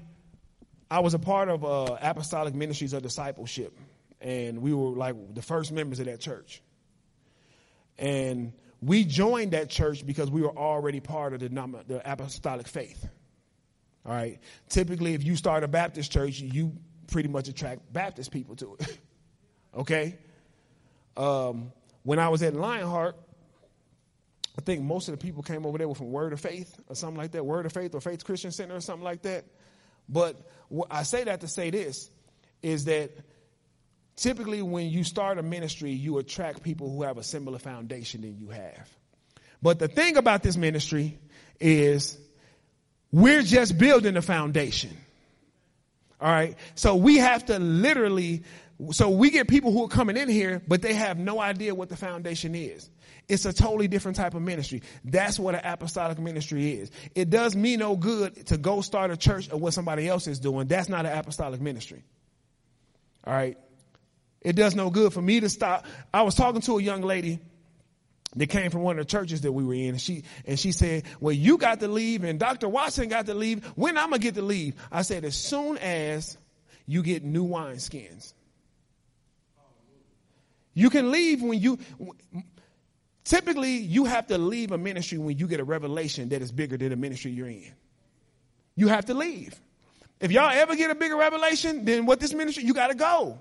I was a part of uh, Apostolic Ministries of Discipleship, and we were like the first members of that church. And we joined that church because we were already part of the, the apostolic faith. All right. Typically, if you start a Baptist church, you pretty much attract Baptist people to it. okay. Um, when I was at Lionheart, I think most of the people came over there were from Word of Faith or something like that, Word of Faith or Faith Christian Center or something like that. But I say that to say this is that typically when you start a ministry, you attract people who have a similar foundation than you have. But the thing about this ministry is we're just building the foundation. All right. So we have to literally, so we get people who are coming in here, but they have no idea what the foundation is. It's a totally different type of ministry. That's what an apostolic ministry is. It does me no good to go start a church of what somebody else is doing. That's not an apostolic ministry. All right. It does no good for me to stop. I was talking to a young lady that came from one of the churches that we were in. And she, and she said, well, you got to leave and Dr. Watson got to leave. When I'm going to get to leave? I said, as soon as you get new wine skins. You can leave when you, Typically, you have to leave a ministry when you get a revelation that is bigger than the ministry you're in. You have to leave. If y'all ever get a bigger revelation than what this ministry, you got to go.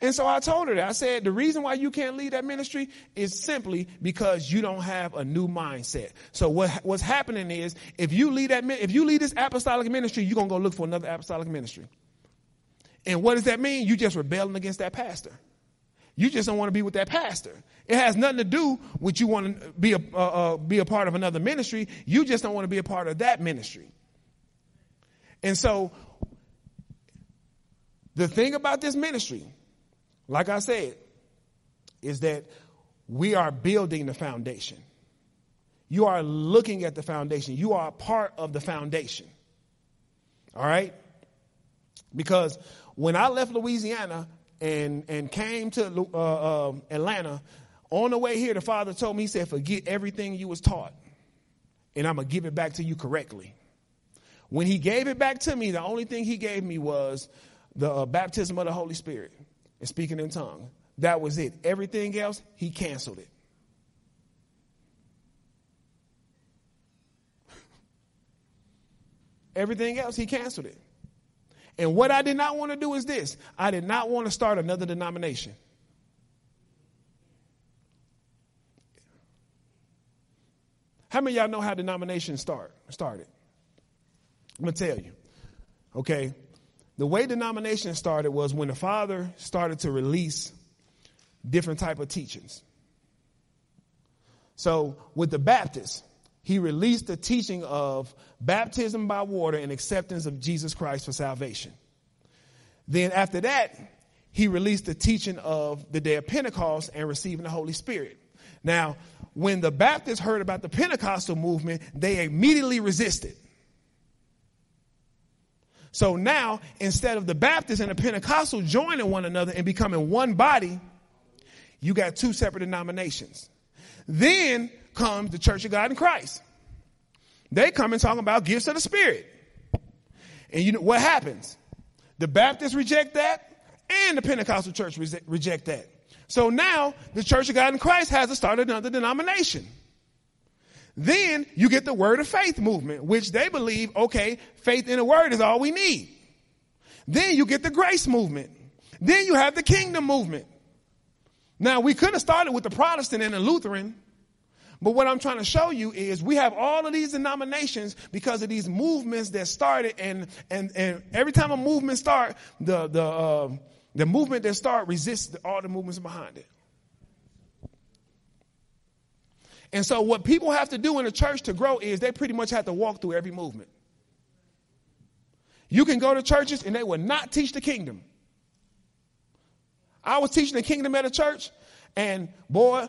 And so I told her that. I said, the reason why you can't leave that ministry is simply because you don't have a new mindset. So what, what's happening is, if you lead that, if you leave this apostolic ministry, you're going to go look for another apostolic ministry. And what does that mean? You just rebelling against that pastor. You just don't want to be with that pastor. It has nothing to do with you want to be a, uh, uh, be a part of another ministry. You just don't want to be a part of that ministry. And so, the thing about this ministry, like I said, is that we are building the foundation. You are looking at the foundation. You are a part of the foundation. All right? Because when I left Louisiana, and, and came to uh, uh, Atlanta, on the way here, the father told me, he said, forget everything you was taught, and I'm going to give it back to you correctly. When he gave it back to me, the only thing he gave me was the uh, baptism of the Holy Spirit and speaking in tongue. That was it. Everything else, he canceled it. Everything else, he canceled it. And what I did not want to do is this I did not want to start another denomination. How many y'all know how denominations start started? I'm gonna tell you. Okay. The way denomination started was when the father started to release different type of teachings. So with the Baptists, he released the teaching of baptism by water and acceptance of Jesus Christ for salvation. Then after that, he released the teaching of the day of Pentecost and receiving the Holy Spirit. Now, when the Baptists heard about the Pentecostal movement, they immediately resisted. So now, instead of the Baptists and the Pentecostal joining one another and becoming one body, you got two separate denominations. Then comes the Church of God in Christ. They come and talk about gifts of the Spirit. And you know what happens? The Baptists reject that and the Pentecostal church reject that. So now the Church of God in Christ has to start another denomination. Then you get the word of faith movement, which they believe, okay, faith in the word is all we need. Then you get the grace movement. Then you have the kingdom movement. Now we could have started with the Protestant and the Lutheran, but what I'm trying to show you is we have all of these denominations because of these movements that started and, and, and every time a movement start, the, the, uh, the movement that start resists all the movements behind it. And so what people have to do in the church to grow is they pretty much have to walk through every movement. You can go to churches and they will not teach the kingdom. I was teaching the kingdom at a church and boy,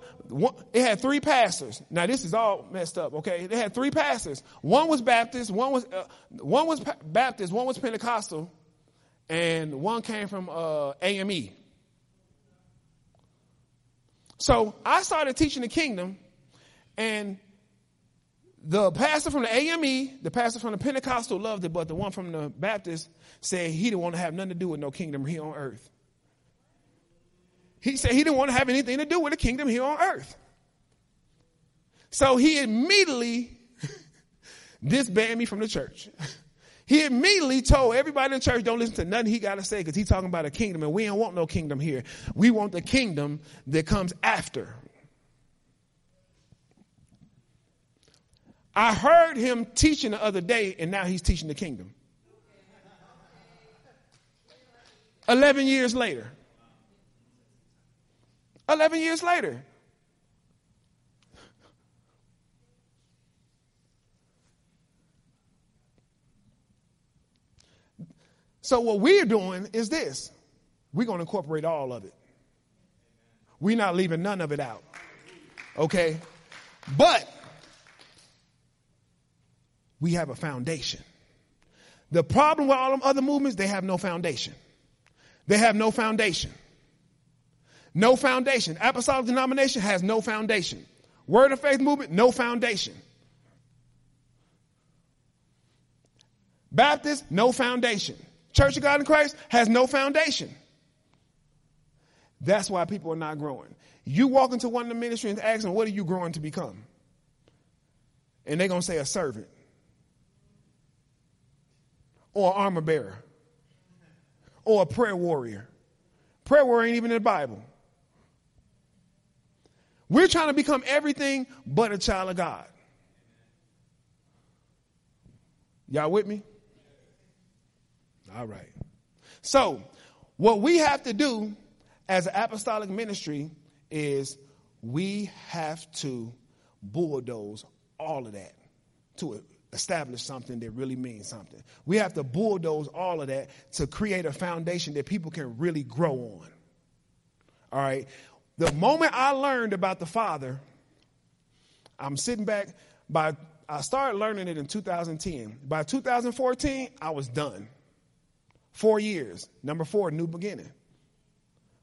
it had three pastors. Now this is all messed up. Okay, they had three pastors. One was Baptist, one was uh, one was Baptist, one was Pentecostal, and one came from uh, AME. So I started teaching the kingdom, and the pastor from the AME, the pastor from the Pentecostal loved it, but the one from the Baptist said he didn't want to have nothing to do with no kingdom here on earth. He said he didn't want to have anything to do with the kingdom here on earth. So he immediately disbanded me from the church. He immediately told everybody in the church, don't listen to nothing he got to say because he's talking about a kingdom and we don't want no kingdom here. We want the kingdom that comes after. I heard him teaching the other day and now he's teaching the kingdom. 11 years later. 11 years later. So, what we're doing is this we're going to incorporate all of it. We're not leaving none of it out. Okay? But we have a foundation. The problem with all them other movements, they have no foundation. They have no foundation. No foundation. Apostolic denomination has no foundation. Word of faith movement, no foundation. Baptist, no foundation. Church of God in Christ has no foundation. That's why people are not growing. You walk into one of the ministries and ask them, what are you growing to become? And they're going to say a servant or an armor bearer or a prayer warrior. Prayer warrior ain't even in the Bible. We're trying to become everything but a child of God. Y'all with me? All right. So, what we have to do as an apostolic ministry is we have to bulldoze all of that to establish something that really means something. We have to bulldoze all of that to create a foundation that people can really grow on. All right. The moment I learned about the Father, I'm sitting back by I started learning it in 2010. By 2014, I was done. Four years. Number four, new beginning.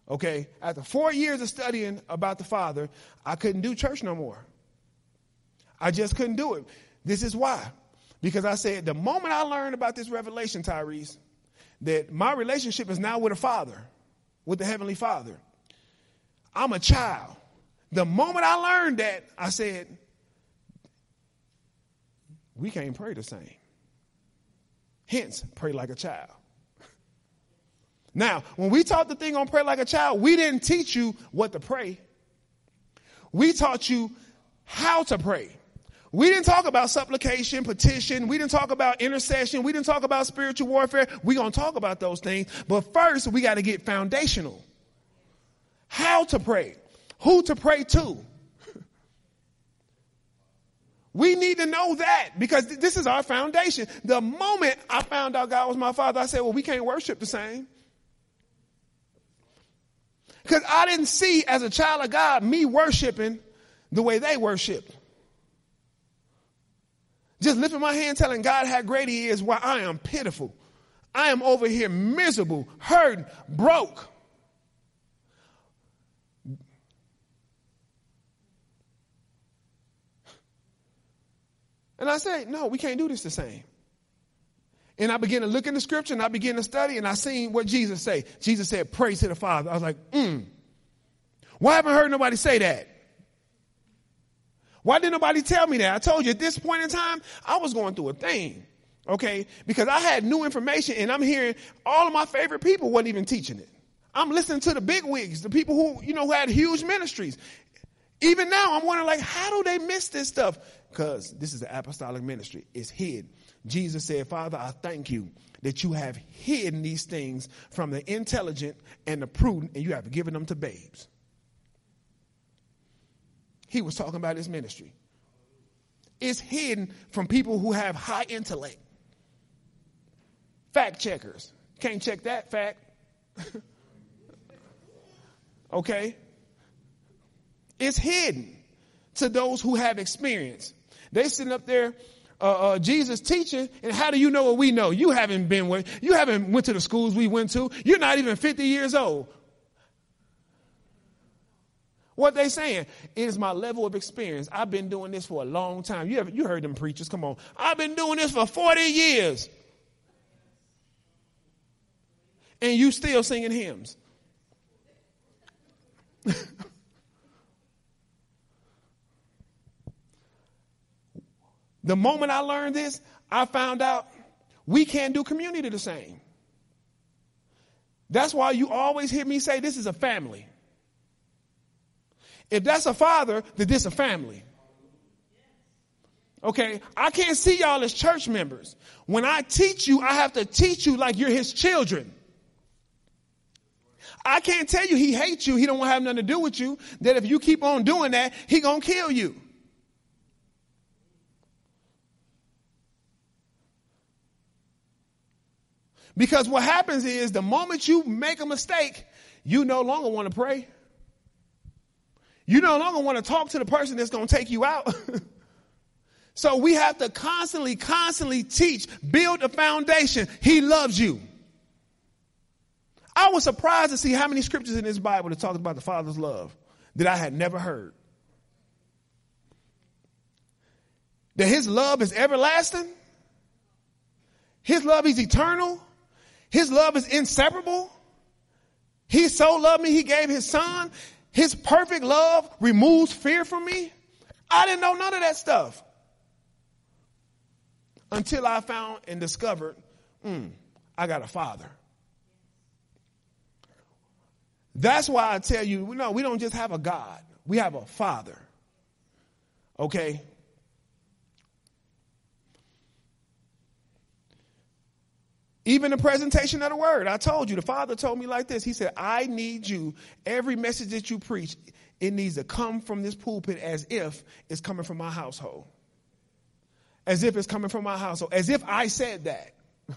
Okay, after four years of studying about the Father, I couldn't do church no more. I just couldn't do it. This is why. Because I said, the moment I learned about this revelation, Tyrese, that my relationship is now with a Father, with the Heavenly Father. I'm a child. The moment I learned that, I said, we can't pray the same. Hence, pray like a child. Now, when we taught the thing on pray like a child, we didn't teach you what to pray. We taught you how to pray. We didn't talk about supplication, petition. We didn't talk about intercession. We didn't talk about spiritual warfare. We're going to talk about those things. But first, we got to get foundational. How to pray. Who to pray to. We need to know that because this is our foundation. The moment I found out God was my father, I said, well, we can't worship the same. Because I didn't see as a child of God me worshiping the way they worship. Just lifting my hand telling God how great he is while I am pitiful. I am over here miserable, hurt, broke. And I said, no, we can't do this the same. And I began to look in the scripture and I began to study and I seen what Jesus say. Jesus said, pray to the Father. I was like, mm. Why haven't I heard nobody say that? Why didn't nobody tell me that? I told you at this point in time, I was going through a thing. Okay? Because I had new information and I'm hearing all of my favorite people wasn't even teaching it. I'm listening to the big wigs, the people who, you know, who had huge ministries. Even now, I'm wondering, like, how do they miss this stuff? Because this is the apostolic ministry. It's hid. Jesus said, Father, I thank you that you have hidden these things from the intelligent and the prudent, and you have given them to babes. He was talking about his ministry. It's hidden from people who have high intellect. Fact checkers. Can't check that fact. okay? It's hidden to those who have experience. They sitting up there, uh, uh, Jesus teaching, and how do you know what we know? You haven't been with, you haven't went to the schools we went to. You're not even 50 years old. What they saying is my level of experience. I've been doing this for a long time. You, ever, you heard them preachers. Come on. I've been doing this for 40 years. And you still singing hymns. the moment I learned this, I found out we can't do community the same. That's why you always hear me say this is a family. If that's a father, then this a family. Okay, I can't see y'all as church members. When I teach you, I have to teach you like you're his children. I can't tell you he hates you, he don't want to have nothing to do with you, that if you keep on doing that, he gonna kill you. Because what happens is the moment you make a mistake, you no longer want to pray. You no longer want to talk to the person that's going to take you out. so we have to constantly, constantly teach, build a foundation. He loves you. I was surprised to see how many scriptures in this Bible that talk about the Father's love that I had never heard. That his love is everlasting. His love is eternal. His love is inseparable. He so loved me, he gave his son. His perfect love removes fear from me. I didn't know none of that stuff until I found and discovered, mm, I got a father. That's why I tell you, no, we don't just have a God. We have a father. Okay? Even the presentation of the word, I told you, the Father told me like this. He said, I need you, every message that you preach, it needs to come from this pulpit as if it's coming from my household. As if it's coming from my household. As if I said that.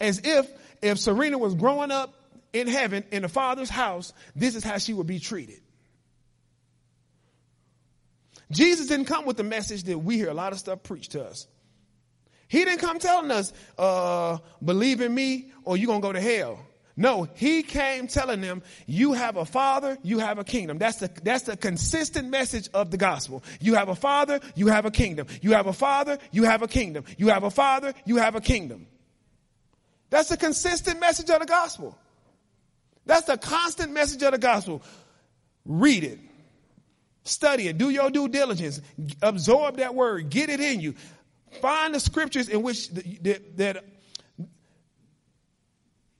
as if, if Serena was growing up in heaven in the Father's house, this is how she would be treated. Jesus didn't come with the message that we hear a lot of stuff preached to us. He didn't come telling us, uh, believe in me or you're going to go to hell. No, he came telling them, you have a father, you have a kingdom. That's the, that's the consistent message of the gospel. You have a father, you have a kingdom. You have a father, you have a kingdom. You have a father, you have a kingdom. That's the consistent message of the gospel. That's the constant message of the gospel. Read it. Study it. Do your due diligence. Absorb that word. Get it in you. Find the scriptures in which that, that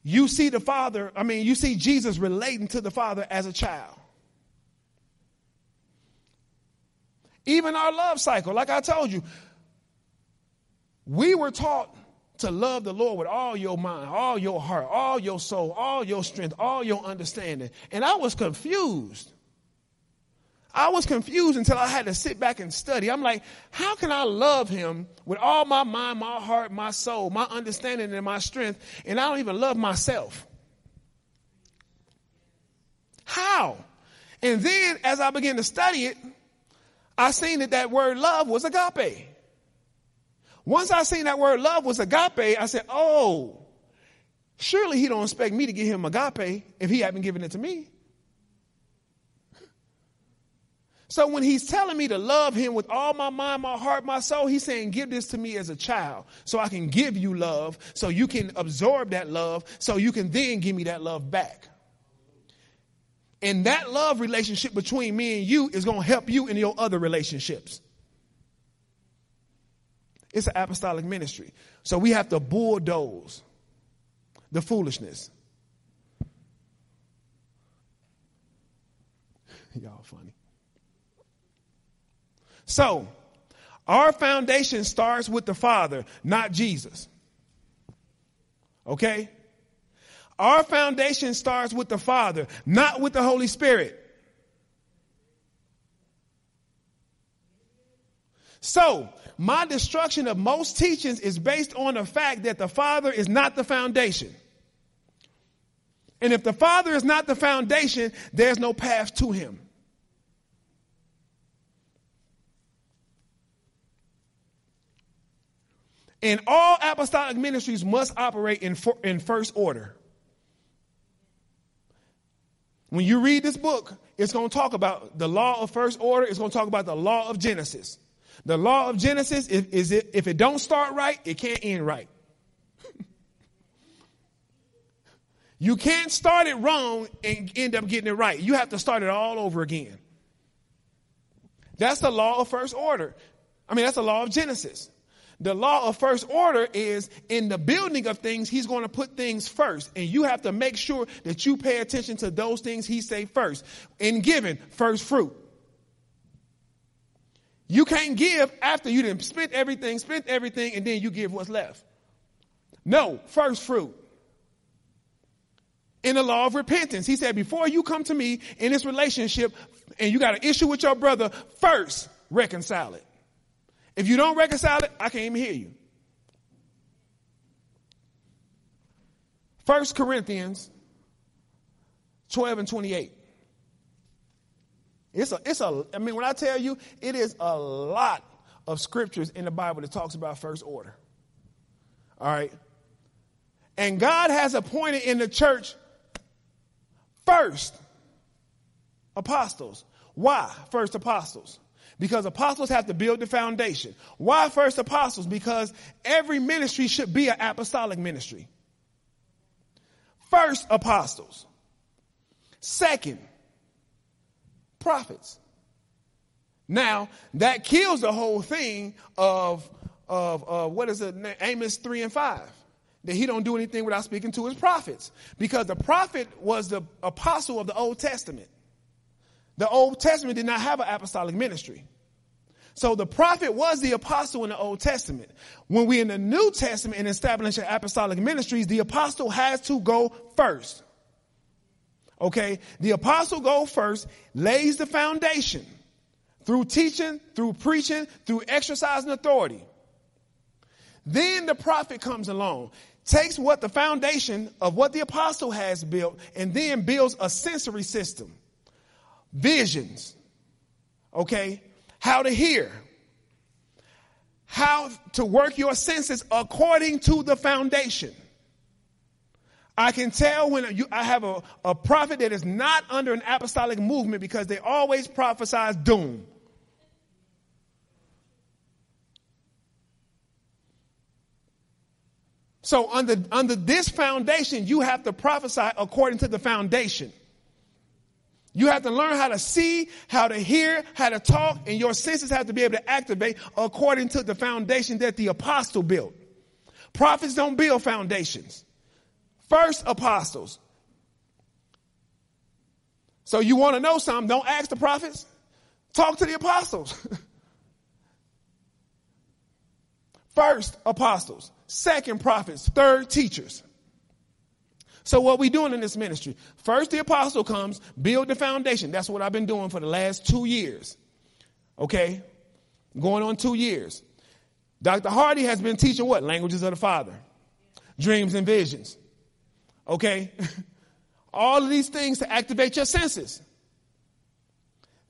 you see the Father, I mean, you see Jesus relating to the Father as a child. Even our love cycle, like I told you, we were taught to love the Lord with all your mind, all your heart, all your soul, all your strength, all your understanding. And I was confused. I was confused until I had to sit back and study. I'm like, how can I love him with all my mind, my heart, my soul, my understanding, and my strength, and I don't even love myself? How? And then as I began to study it, I seen that that word love was agape. Once I seen that word love was agape, I said, oh, surely he don't expect me to give him agape if he haven't given it to me. So when he's telling me to love him with all my mind, my heart, my soul, he's saying, give this to me as a child so I can give you love, so you can absorb that love, so you can then give me that love back. And that love relationship between me and you is going to help you in your other relationships. It's an apostolic ministry. So we have to bulldoze the foolishness. Y'all funny. So, our foundation starts with the Father, not Jesus. Okay? Our foundation starts with the Father, not with the Holy Spirit. So, my destruction of most teachings is based on the fact that the Father is not the foundation. And if the Father is not the foundation, there's no path to Him. And all apostolic ministries must operate in, for, in first order. When you read this book, it's going to talk about the law of first order. It's going to talk about the law of Genesis. The law of Genesis is, is it, if it don't start right, it can't end right. you can't start it wrong and end up getting it right. You have to start it all over again. That's the law of first order. I mean, that's the law of Genesis. The law of first order is in the building of things, he's going to put things first. And you have to make sure that you pay attention to those things he say first. In giving, first fruit. You can't give after you didn't spend everything, spent everything, and then you give what's left. No, first fruit. In the law of repentance, he said, before you come to me in this relationship and you got an issue with your brother, first reconcile it. If you don't reconcile it, I can't even hear you. First Corinthians 12 and 28. It's a, it's a, I mean, when I tell you, it is a lot of scriptures in the Bible that talks about first order. All right. And God has appointed in the church first apostles. Why first apostles? Because apostles have to build the foundation. Why first apostles? Because every ministry should be an apostolic ministry. First apostles. Second, prophets. Now, that kills the whole thing of, of, of what is it, Amos 3 and 5 that he don't do anything without speaking to his prophets because the prophet was the apostle of the old testament the Old Testament did not have an apostolic ministry. So the prophet was the apostle in the Old Testament. When we in the New Testament and establishing apostolic ministries, the apostle has to go first. Okay? The apostle go first, lays the foundation through teaching, through preaching, through exercising authority. Then the prophet comes along, takes what the foundation of what the apostle has built, and then builds a sensory system visions, okay? How to hear, how to work your senses according to the foundation. I can tell when you, I have a, a prophet that is not under an apostolic movement because they always prophesy doom. So under, under this foundation, you have to prophesy according to the foundation. You have to learn how to see, how to hear, how to talk, and your senses have to be able to activate according to the foundation that the apostle built. Prophets don't build foundations. First apostles. So you want to know something, don't ask the prophets. Talk to the apostles. First apostles, second prophets, third teachers. So what we doing in this ministry? First, the apostle comes, build the foundation. That's what I've been doing for the last two years. Okay? Going on two years. Dr. Hardy has been teaching what? Languages of the Father. Dreams and visions. Okay? All of these things to activate your senses.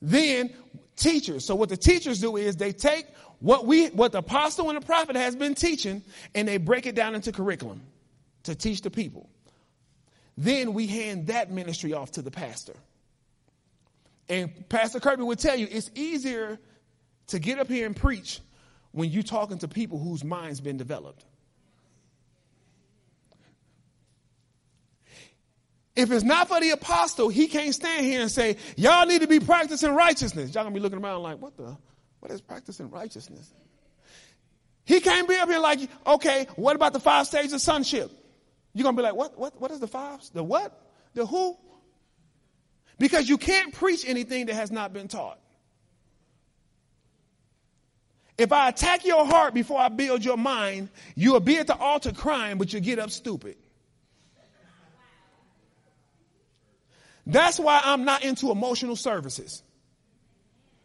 Then teachers. So what the teachers do is they take what we, what the apostle and the prophet has been teaching and they break it down into curriculum to teach the people. Then we hand that ministry off to the pastor. And Pastor Kirby would tell you it's easier to get up here and preach when you're talking to people whose minds been developed. If it's not for the apostle, he can't stand here and say, y'all need to be practicing righteousness. Y'all gonna be looking around like, what the, what is practicing righteousness? He can't be up here like, okay, what about the five stages of sonship? You're gonna be like, what, what, what is the five? The what? The who? Because you can't preach anything that has not been taught. If I attack your heart before I build your mind, you'll be at the altar crying, but you'll get up stupid. That's why I'm not into emotional services.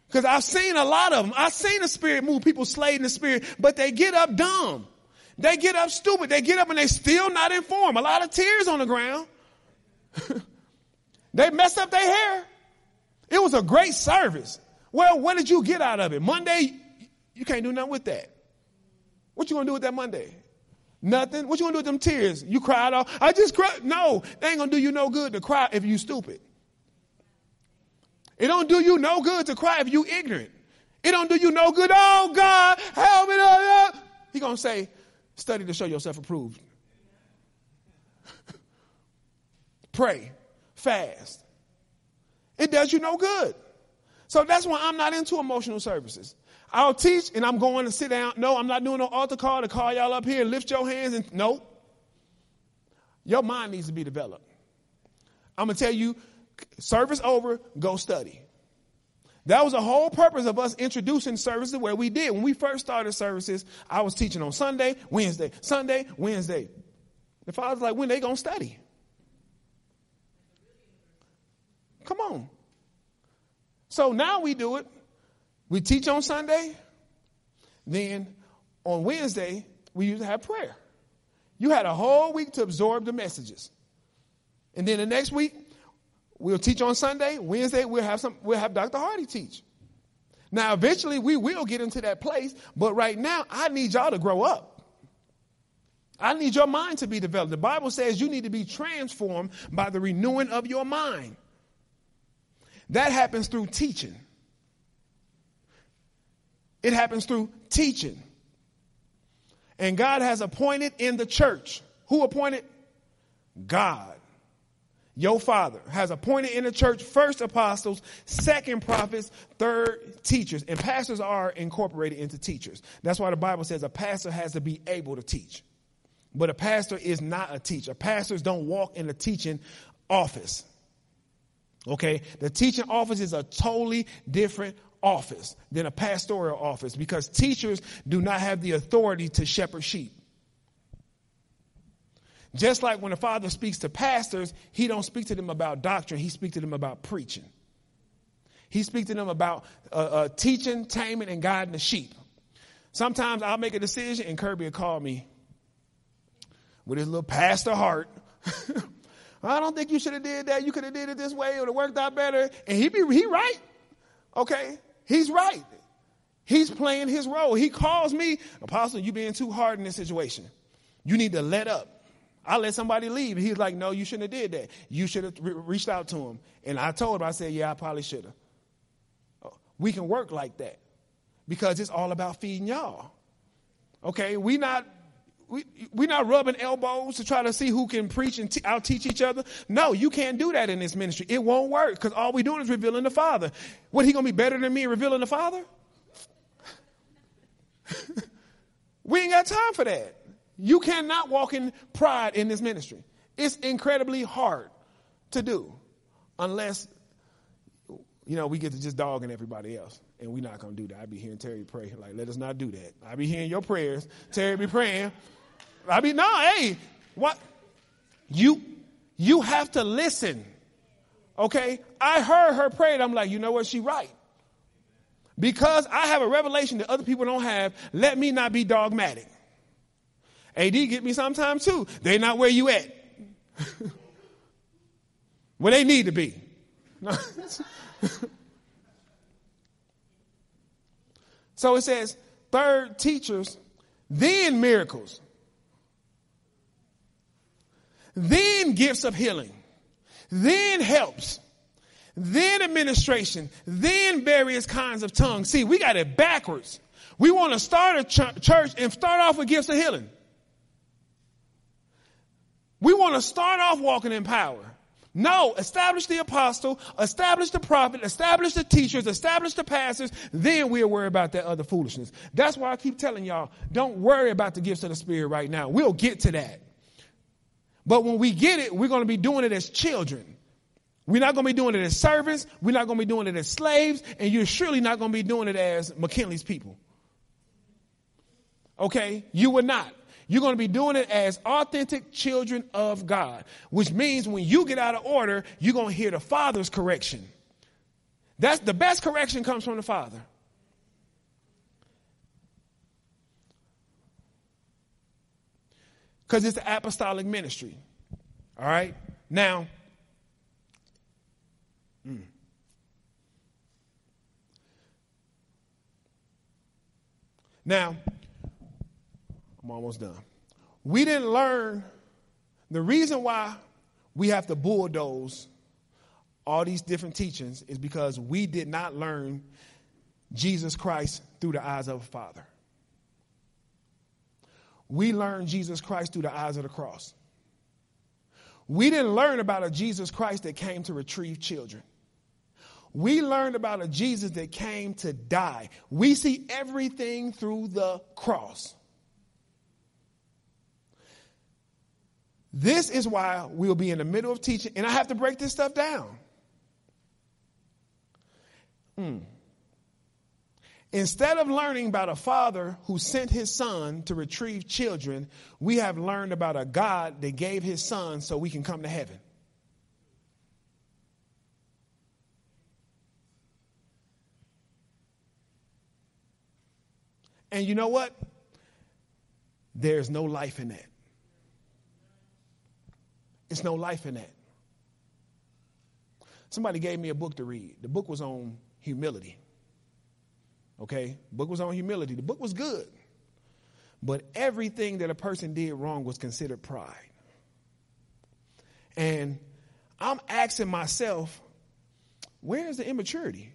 Because I've seen a lot of them. I've seen the spirit move, people slayed in the spirit, but they get up dumb. They get up stupid. They get up and they still not informed. A lot of tears on the ground. they messed up their hair. It was a great service. Well, what did you get out of it? Monday, you can't do nothing with that. What you gonna do with that Monday? Nothing. What you gonna do with them tears? You cried off. I just cried. No, they ain't gonna do you no good to cry if you stupid. It don't do you no good to cry if you ignorant. It don't do you no good. Oh God, help me. He gonna say, study to show yourself approved. Pray, fast. It does you no good. So that's why I'm not into emotional services. I'll teach and I'm going to sit down. No, I'm not doing no altar call to call y'all up here and lift your hands and no. Your mind needs to be developed. I'm to tell you, service over, go study. That was the whole purpose of us introducing services where we did. When we first started services, I was teaching on Sunday, Wednesday, Sunday, Wednesday. The father's like, when they gonna study? Come on. So now we do it we teach on Sunday. Then on Wednesday, we used to have prayer. You had a whole week to absorb the messages. And then the next week, we'll teach on Sunday. Wednesday, we'll have some, we'll have Dr. Hardy teach. Now, eventually, we will get into that place, but right now, I need y'all to grow up. I need your mind to be developed. The Bible says you need to be transformed by the renewing of your mind. That happens through teaching. It happens through teaching. And God has appointed in the church. Who appointed? God. Your father has appointed in the church first apostles, second prophets, third teachers. And pastors are incorporated into teachers. That's why the Bible says a pastor has to be able to teach. But a pastor is not a teacher. Pastors don't walk in the teaching office. Okay? The teaching office is a totally different office than a pastoral office because teachers do not have the authority to shepherd sheep. Just like when a father speaks to pastors, he don't speak to them about doctrine, he speaks to them about preaching. He speaks to them about uh, uh, teaching, taming, and guiding the sheep. Sometimes I'll make a decision and Kirby will call me with his little pastor heart. I don't think you should have did that. You could have did it this way. It would have worked out better. And he be he right. Okay. He's right. He's playing his role. He calls me, Apostle, you being too hard in this situation. You need to let up. I let somebody leave. He's like, no, you shouldn't have did that. You should have re- reached out to him. And I told him, I said, yeah, I probably should have. Uh, we can work like that because it's all about feeding y'all. Okay, we not we we not rubbing elbows to try to see who can preach and t- out teach each other. No, you can't do that in this ministry. It won't work because all we're doing is revealing the Father. What he gonna be better than me revealing the Father? we ain't got time for that. You cannot walk in pride in this ministry. It's incredibly hard to do unless you know we get to just dogging everybody else. And we're not gonna do that. I be hearing Terry pray. Like, let us not do that. I be hearing your prayers. Terry be praying. I be, no, hey, what? You, you have to listen. Okay? I heard her pray and I'm like, you know what? She right. Because I have a revelation that other people don't have, let me not be dogmatic. AD get me sometimes too. They not where you at. where they need to be. so it says, third teachers, then miracles then gifts of healing, then helps, then administration, then various kinds of tongues. See, we got it backwards. We want to start a ch- church and start off with gifts of healing. We want to start off walking in power. No, establish the apostle, establish the prophet, establish the teachers, establish the pastors, then we'll worry about that other foolishness. That's why I keep telling y'all, don't worry about the gifts of the Spirit right now. We'll get to that. But when we get it, we're going to be doing it as children. We're not going to be doing it as servants. We're not going to be doing it as slaves. And you're surely not going to be doing it as McKinley's people. Okay? You will not. You're going to be doing it as authentic children of God, which means when you get out of order, you're going to hear the Father's correction. That's the best correction comes from the Father. Because it's the apostolic ministry. All right? Now, mm. now, I'm almost done. We didn't learn the reason why we have to bulldoze all these different teachings is because we did not learn Jesus Christ through the eyes of a father. We learned Jesus Christ through the eyes of the cross. We didn't learn about a Jesus Christ that came to retrieve children. We learned about a Jesus that came to die. We see everything through the cross. This is why we'll be in the middle of teaching, and I have to break this stuff down. Hmm. Instead of learning about a father who sent his son to retrieve children, we have learned about a God that gave his son so we can come to heaven. And you know what? There's no life in that. It's no life in that. Somebody gave me a book to read. The book was on humility. Okay? Book was on humility. The book was good. But everything that a person did wrong was considered pride. And I'm asking myself, where is the immaturity?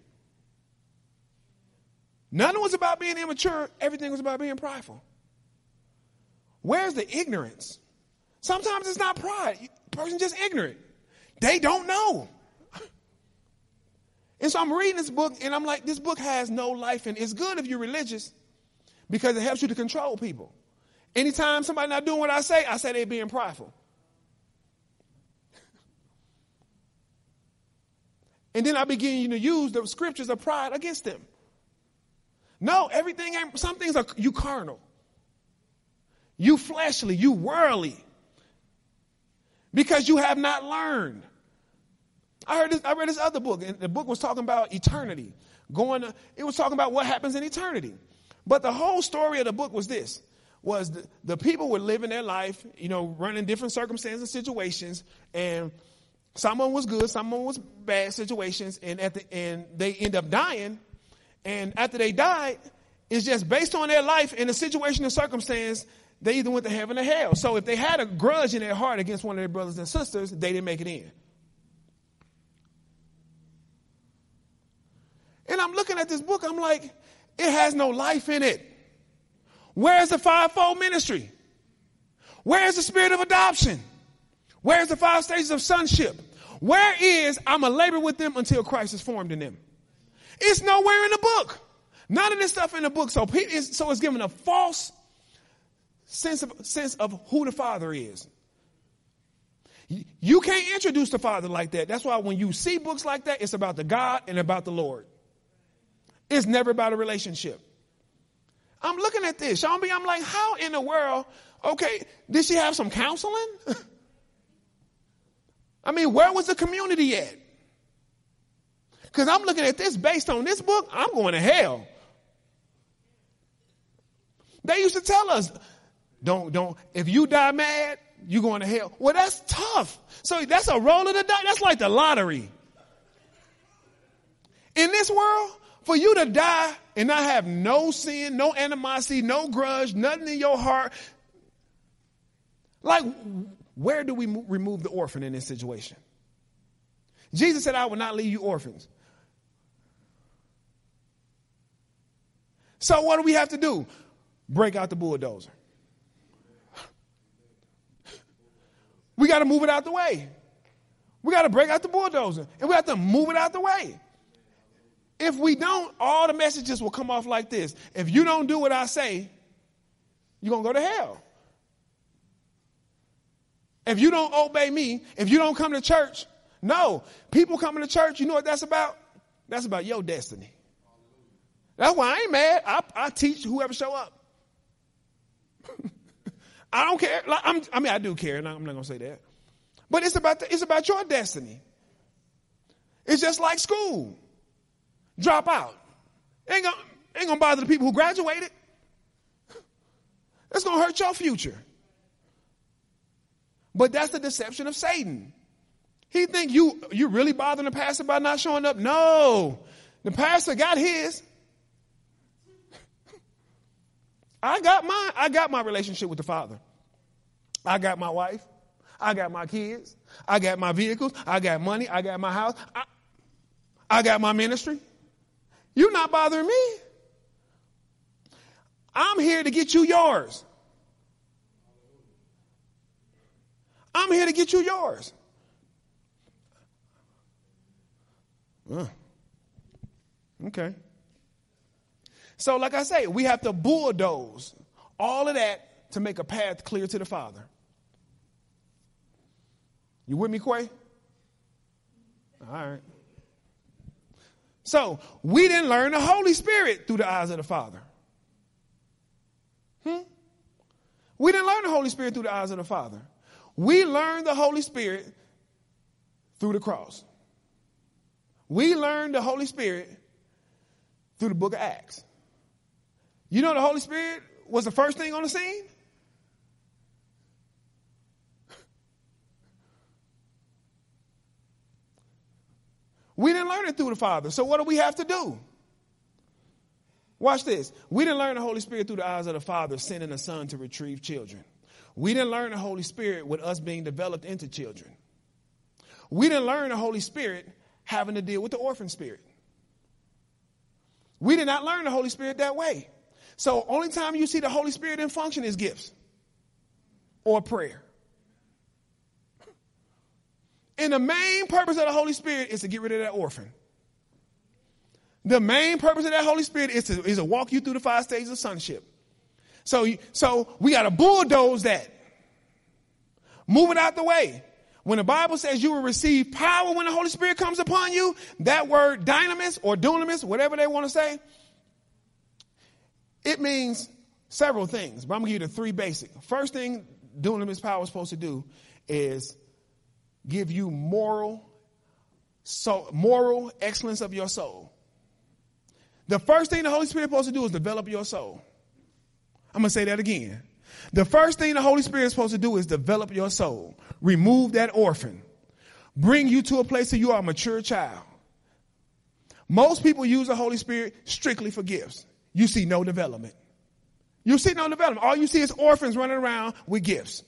None was about being immature, everything was about being prideful. Where's the ignorance? Sometimes it's not pride person just ignorant. They don't know. And so I'm reading this book and I'm like, this book has no life and it's good if you're religious because it helps you to control people. Anytime somebody not doing what I say, I say they're being prideful. And then I begin to use the scriptures of pride against them. No, everything ain't, some things are you carnal. You fleshly, you worldly because you have not learned. I heard this, I read this other book, and the book was talking about eternity. Going to, it was talking about what happens in eternity. But the whole story of the book was this was the, the people were living their life, you know, running different circumstances and situations, and someone was good, someone was bad situations, and at the end they end up dying. And after they died, it's just based on their life and the situation and circumstance, they either went to heaven or hell. So if they had a grudge in their heart against one of their brothers and sisters, they didn't make it in. And I'm looking at this book, I'm like, it has no life in it. Where's the fivefold ministry? Where's the spirit of adoption? Where's the five stages of sonship? Where is I'm a labor with them until Christ is formed in them? It's nowhere in the book. None of this stuff in the book. So, so it's given a false sense of, sense of who the Father is. You can't introduce the Father like that. That's why when you see books like that, it's about the God and about the Lord. It's never about a relationship. I'm looking at this, Sean B. I'm like, how in the world? Okay, did she have some counseling? I mean, where was the community at? Because I'm looking at this based on this book, I'm going to hell. They used to tell us don't, don't, if you die mad, you're going to hell. Well, that's tough. So that's a roll of the dice. That's like the lottery. In this world, for you to die and not have no sin, no animosity, no grudge, nothing in your heart, like, where do we remove the orphan in this situation? Jesus said, I will not leave you orphans. So what do we have to do? Break out the bulldozer. We got to move it out the way. We got to break out the bulldozer and we have to move it out the way. If we don't, all the messages will come off like this. If you don't do what I say, you're going to go to hell. If you don't obey me, if you don't come to church, no. People coming to church, you know what that's about? That's about your destiny. That's why I ain't mad. I, I teach whoever show up. I don't care. Like, i mean, I do care, and I'm not going to say that. But it's about, the, it's about your destiny. It's just like school. Drop out. Ain't gonna, ain't gonna bother the people who graduated. It's gonna hurt your future. But that's the deception of Satan. He think you you really bothering the pastor by not showing up? No. The pastor got his. I got mine. I got my relationship with the Father. I got my wife. I got my kids. I got my vehicles. I got money. I got my house. I, I got my ministry. You're not bothering me. I'm here to get you yours. I'm here to get you yours. Uh, okay. So, like I say, we have to bulldoze all of that to make a path clear to the Father. You with me, Quay? All right. So we didn't learn the Holy Spirit through the eyes of the Father. Hmm? We didn't learn the Holy Spirit through the eyes of the Father. We learned the Holy Spirit through the cross. We learned the Holy Spirit through the book of Acts. You know the Holy Spirit was the first thing on the scene? We didn't learn it through the Father. So what do we have to do? Watch this. We didn't learn the Holy Spirit through the eyes of the Father, sending a Son to retrieve children. We didn't learn the Holy Spirit with us being developed into children. We didn't learn the Holy Spirit having to deal with the orphan spirit. We did not learn the Holy Spirit that way. So only time you see the Holy Spirit in function is gifts or prayer. And the main purpose of the Holy Spirit is to get rid of that orphan. The main purpose of that Holy Spirit is to, is to walk you through the five stages of sonship. So, so we got to bulldoze that. Move it out the way. When the Bible says you will receive power when the Holy Spirit comes upon you, that word dynamis or dunamis, whatever they want to say, it means several things. But I'm going to give you the three basic. First thing dunamis power is supposed to do is give you moral, so moral excellence of your soul. The first thing the Holy Spirit is supposed to do is develop your soul. I'm going to say that again. The first thing the Holy Spirit is supposed to do is develop your soul, remove that orphan, bring you to a place where you are a mature child. Most people use the Holy Spirit strictly for gifts. You see no development. You see no development. All you see is orphans running around with gifts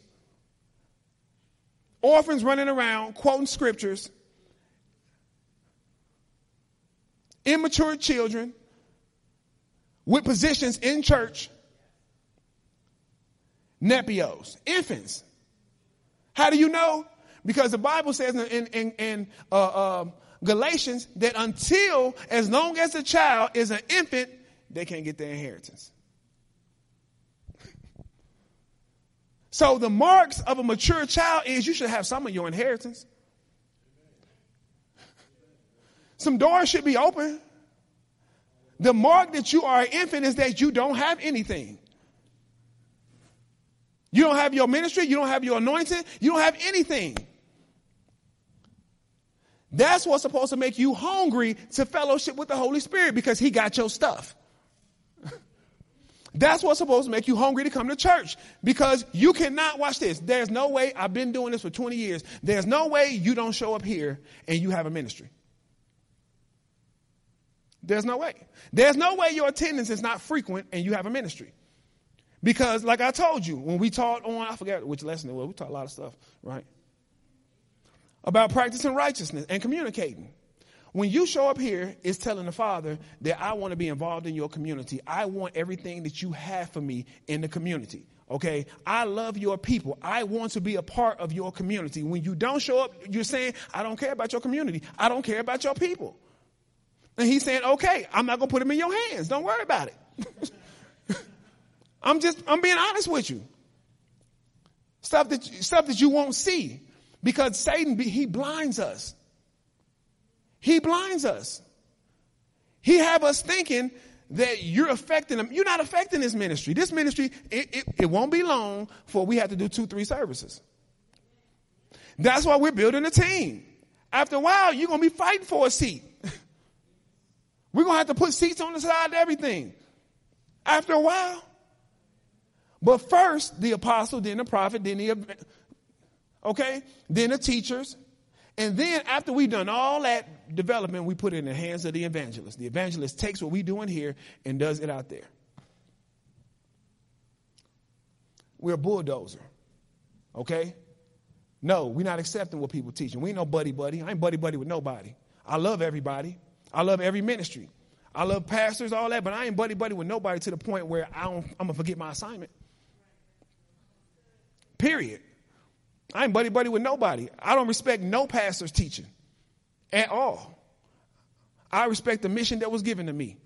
orphans running around quoting scriptures, immature children with positions in church, nepios, infants. How do you know? Because the Bible says in, in, in uh, uh, Galatians that until, as long as a child is an infant, they can't get their inheritance. So the marks of a mature child is you should have some of your inheritance. Some doors should be open. The mark that you are an infant is that you don't have anything. You don't have your ministry, you don't have your anointing, you don't have anything. That's what's supposed to make you hungry to fellowship with the Holy Spirit because He got your stuff. That's what's supposed to make you hungry to come to church because you cannot watch this. There's no way, I've been doing this for 20 years. There's no way you don't show up here and you have a ministry. There's no way. There's no way your attendance is not frequent and you have a ministry. Because, like I told you, when we taught on, I forget which lesson it was, we taught a lot of stuff, right? About practicing righteousness and communicating. When you show up here, it's telling the Father that I want to be involved in your community. I want everything that you have for me in the community. Okay, I love your people. I want to be a part of your community. When you don't show up, you're saying, I don't care about your community. I don't care about your people. And he's saying, okay, I'm not going to put them in your hands. Don't worry about it. I'm just, I'm being honest with you. Stuff that, stuff that you won't see because Satan, he blinds us. He blinds us. He have us thinking that you're affecting them. You're not affecting this ministry. This ministry, it, it, it won't be long for we have to do two, three services. That's why we're building a team. After a while, you're going to be fighting for a seat. we're going to have to put seats on the side of everything. After a while. But first, the apostle, then the prophet, then the, okay, then the teachers. And then after we've done all that development, we put it in the hands of the evangelist. The evangelist takes what we're doing here and does it out there. We're a bulldozer. Okay? No, we're not accepting what people teaching. We ain't no buddy buddy. I ain't buddy buddy with nobody. I love everybody. I love every ministry. I love pastors, all that, but I ain't buddy buddy with nobody to the point where I I'm gonna forget my assignment. Period. I ain't buddy buddy with nobody. I don't respect no pastor's teaching at all. I respect the mission that was given to me.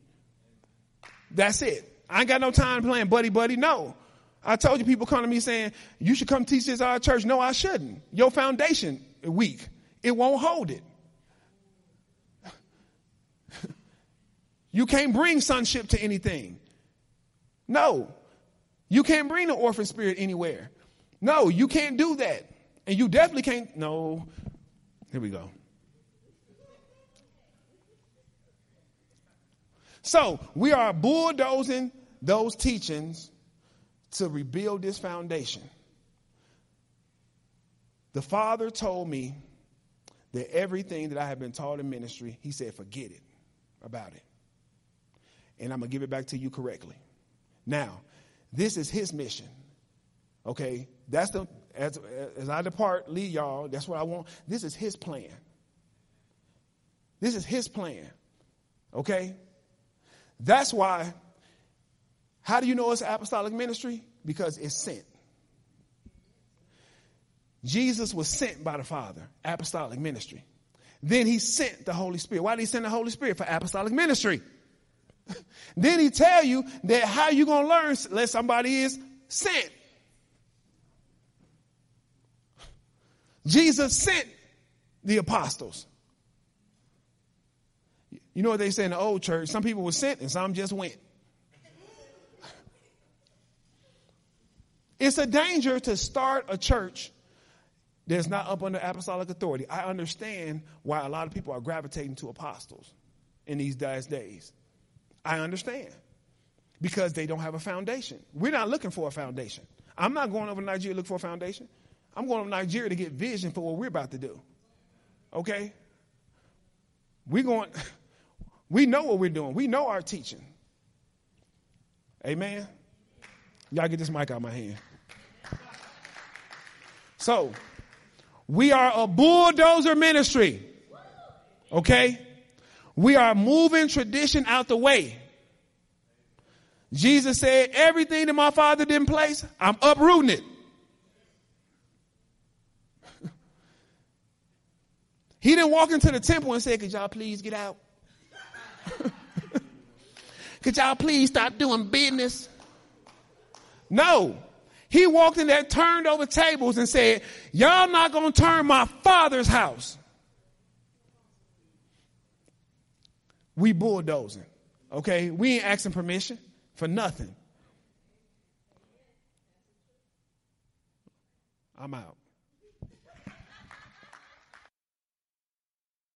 That's it. I ain't got no time playing buddy buddy. No. I told you people come to me saying, you should come teach this at our church. No, I shouldn't. Your foundation weak. It won't hold it. you can't bring sonship to anything. No. You can't bring the orphan spirit anywhere. No, you can't do that. And you definitely can't. No. Here we go. So we are bulldozing those teachings to rebuild this foundation. The Father told me that everything that I have been taught in ministry, He said, forget it about it. And I'm going to give it back to you correctly. Now, this is His mission. Okay? That's the, as, as I depart, lead y'all, that's what I want. This is his plan. This is his plan. Okay? That's why, how do you know it's apostolic ministry? Because it's sent. Jesus was sent by the Father, apostolic ministry. Then he sent the Holy Spirit. Why did he send the Holy Spirit? For apostolic ministry. then he tell you that how you gonna learn unless somebody is sent. Jesus sent the apostles. You know what they say in the old church? Some people were sent and some just went. It's a danger to start a church that's not up under apostolic authority. I understand why a lot of people are gravitating to apostles in these last days. I understand because they don't have a foundation. We're not looking for a foundation. I'm not going over to Nigeria to look for a foundation. I'm going to Nigeria to get vision for what we're about to do. Okay? We're going we know what we're doing. We know our teaching. Amen. Y'all get this mic out of my hand. So, we are a bulldozer ministry. Okay? We are moving tradition out the way. Jesus said, everything that my father didn't place, I'm uprooting it. He didn't walk into the temple and say, Could y'all please get out? Could y'all please stop doing business? No. He walked in there, turned over tables, and said, Y'all not to turn my father's house. We bulldozing. Okay? We ain't asking permission for nothing. I'm out.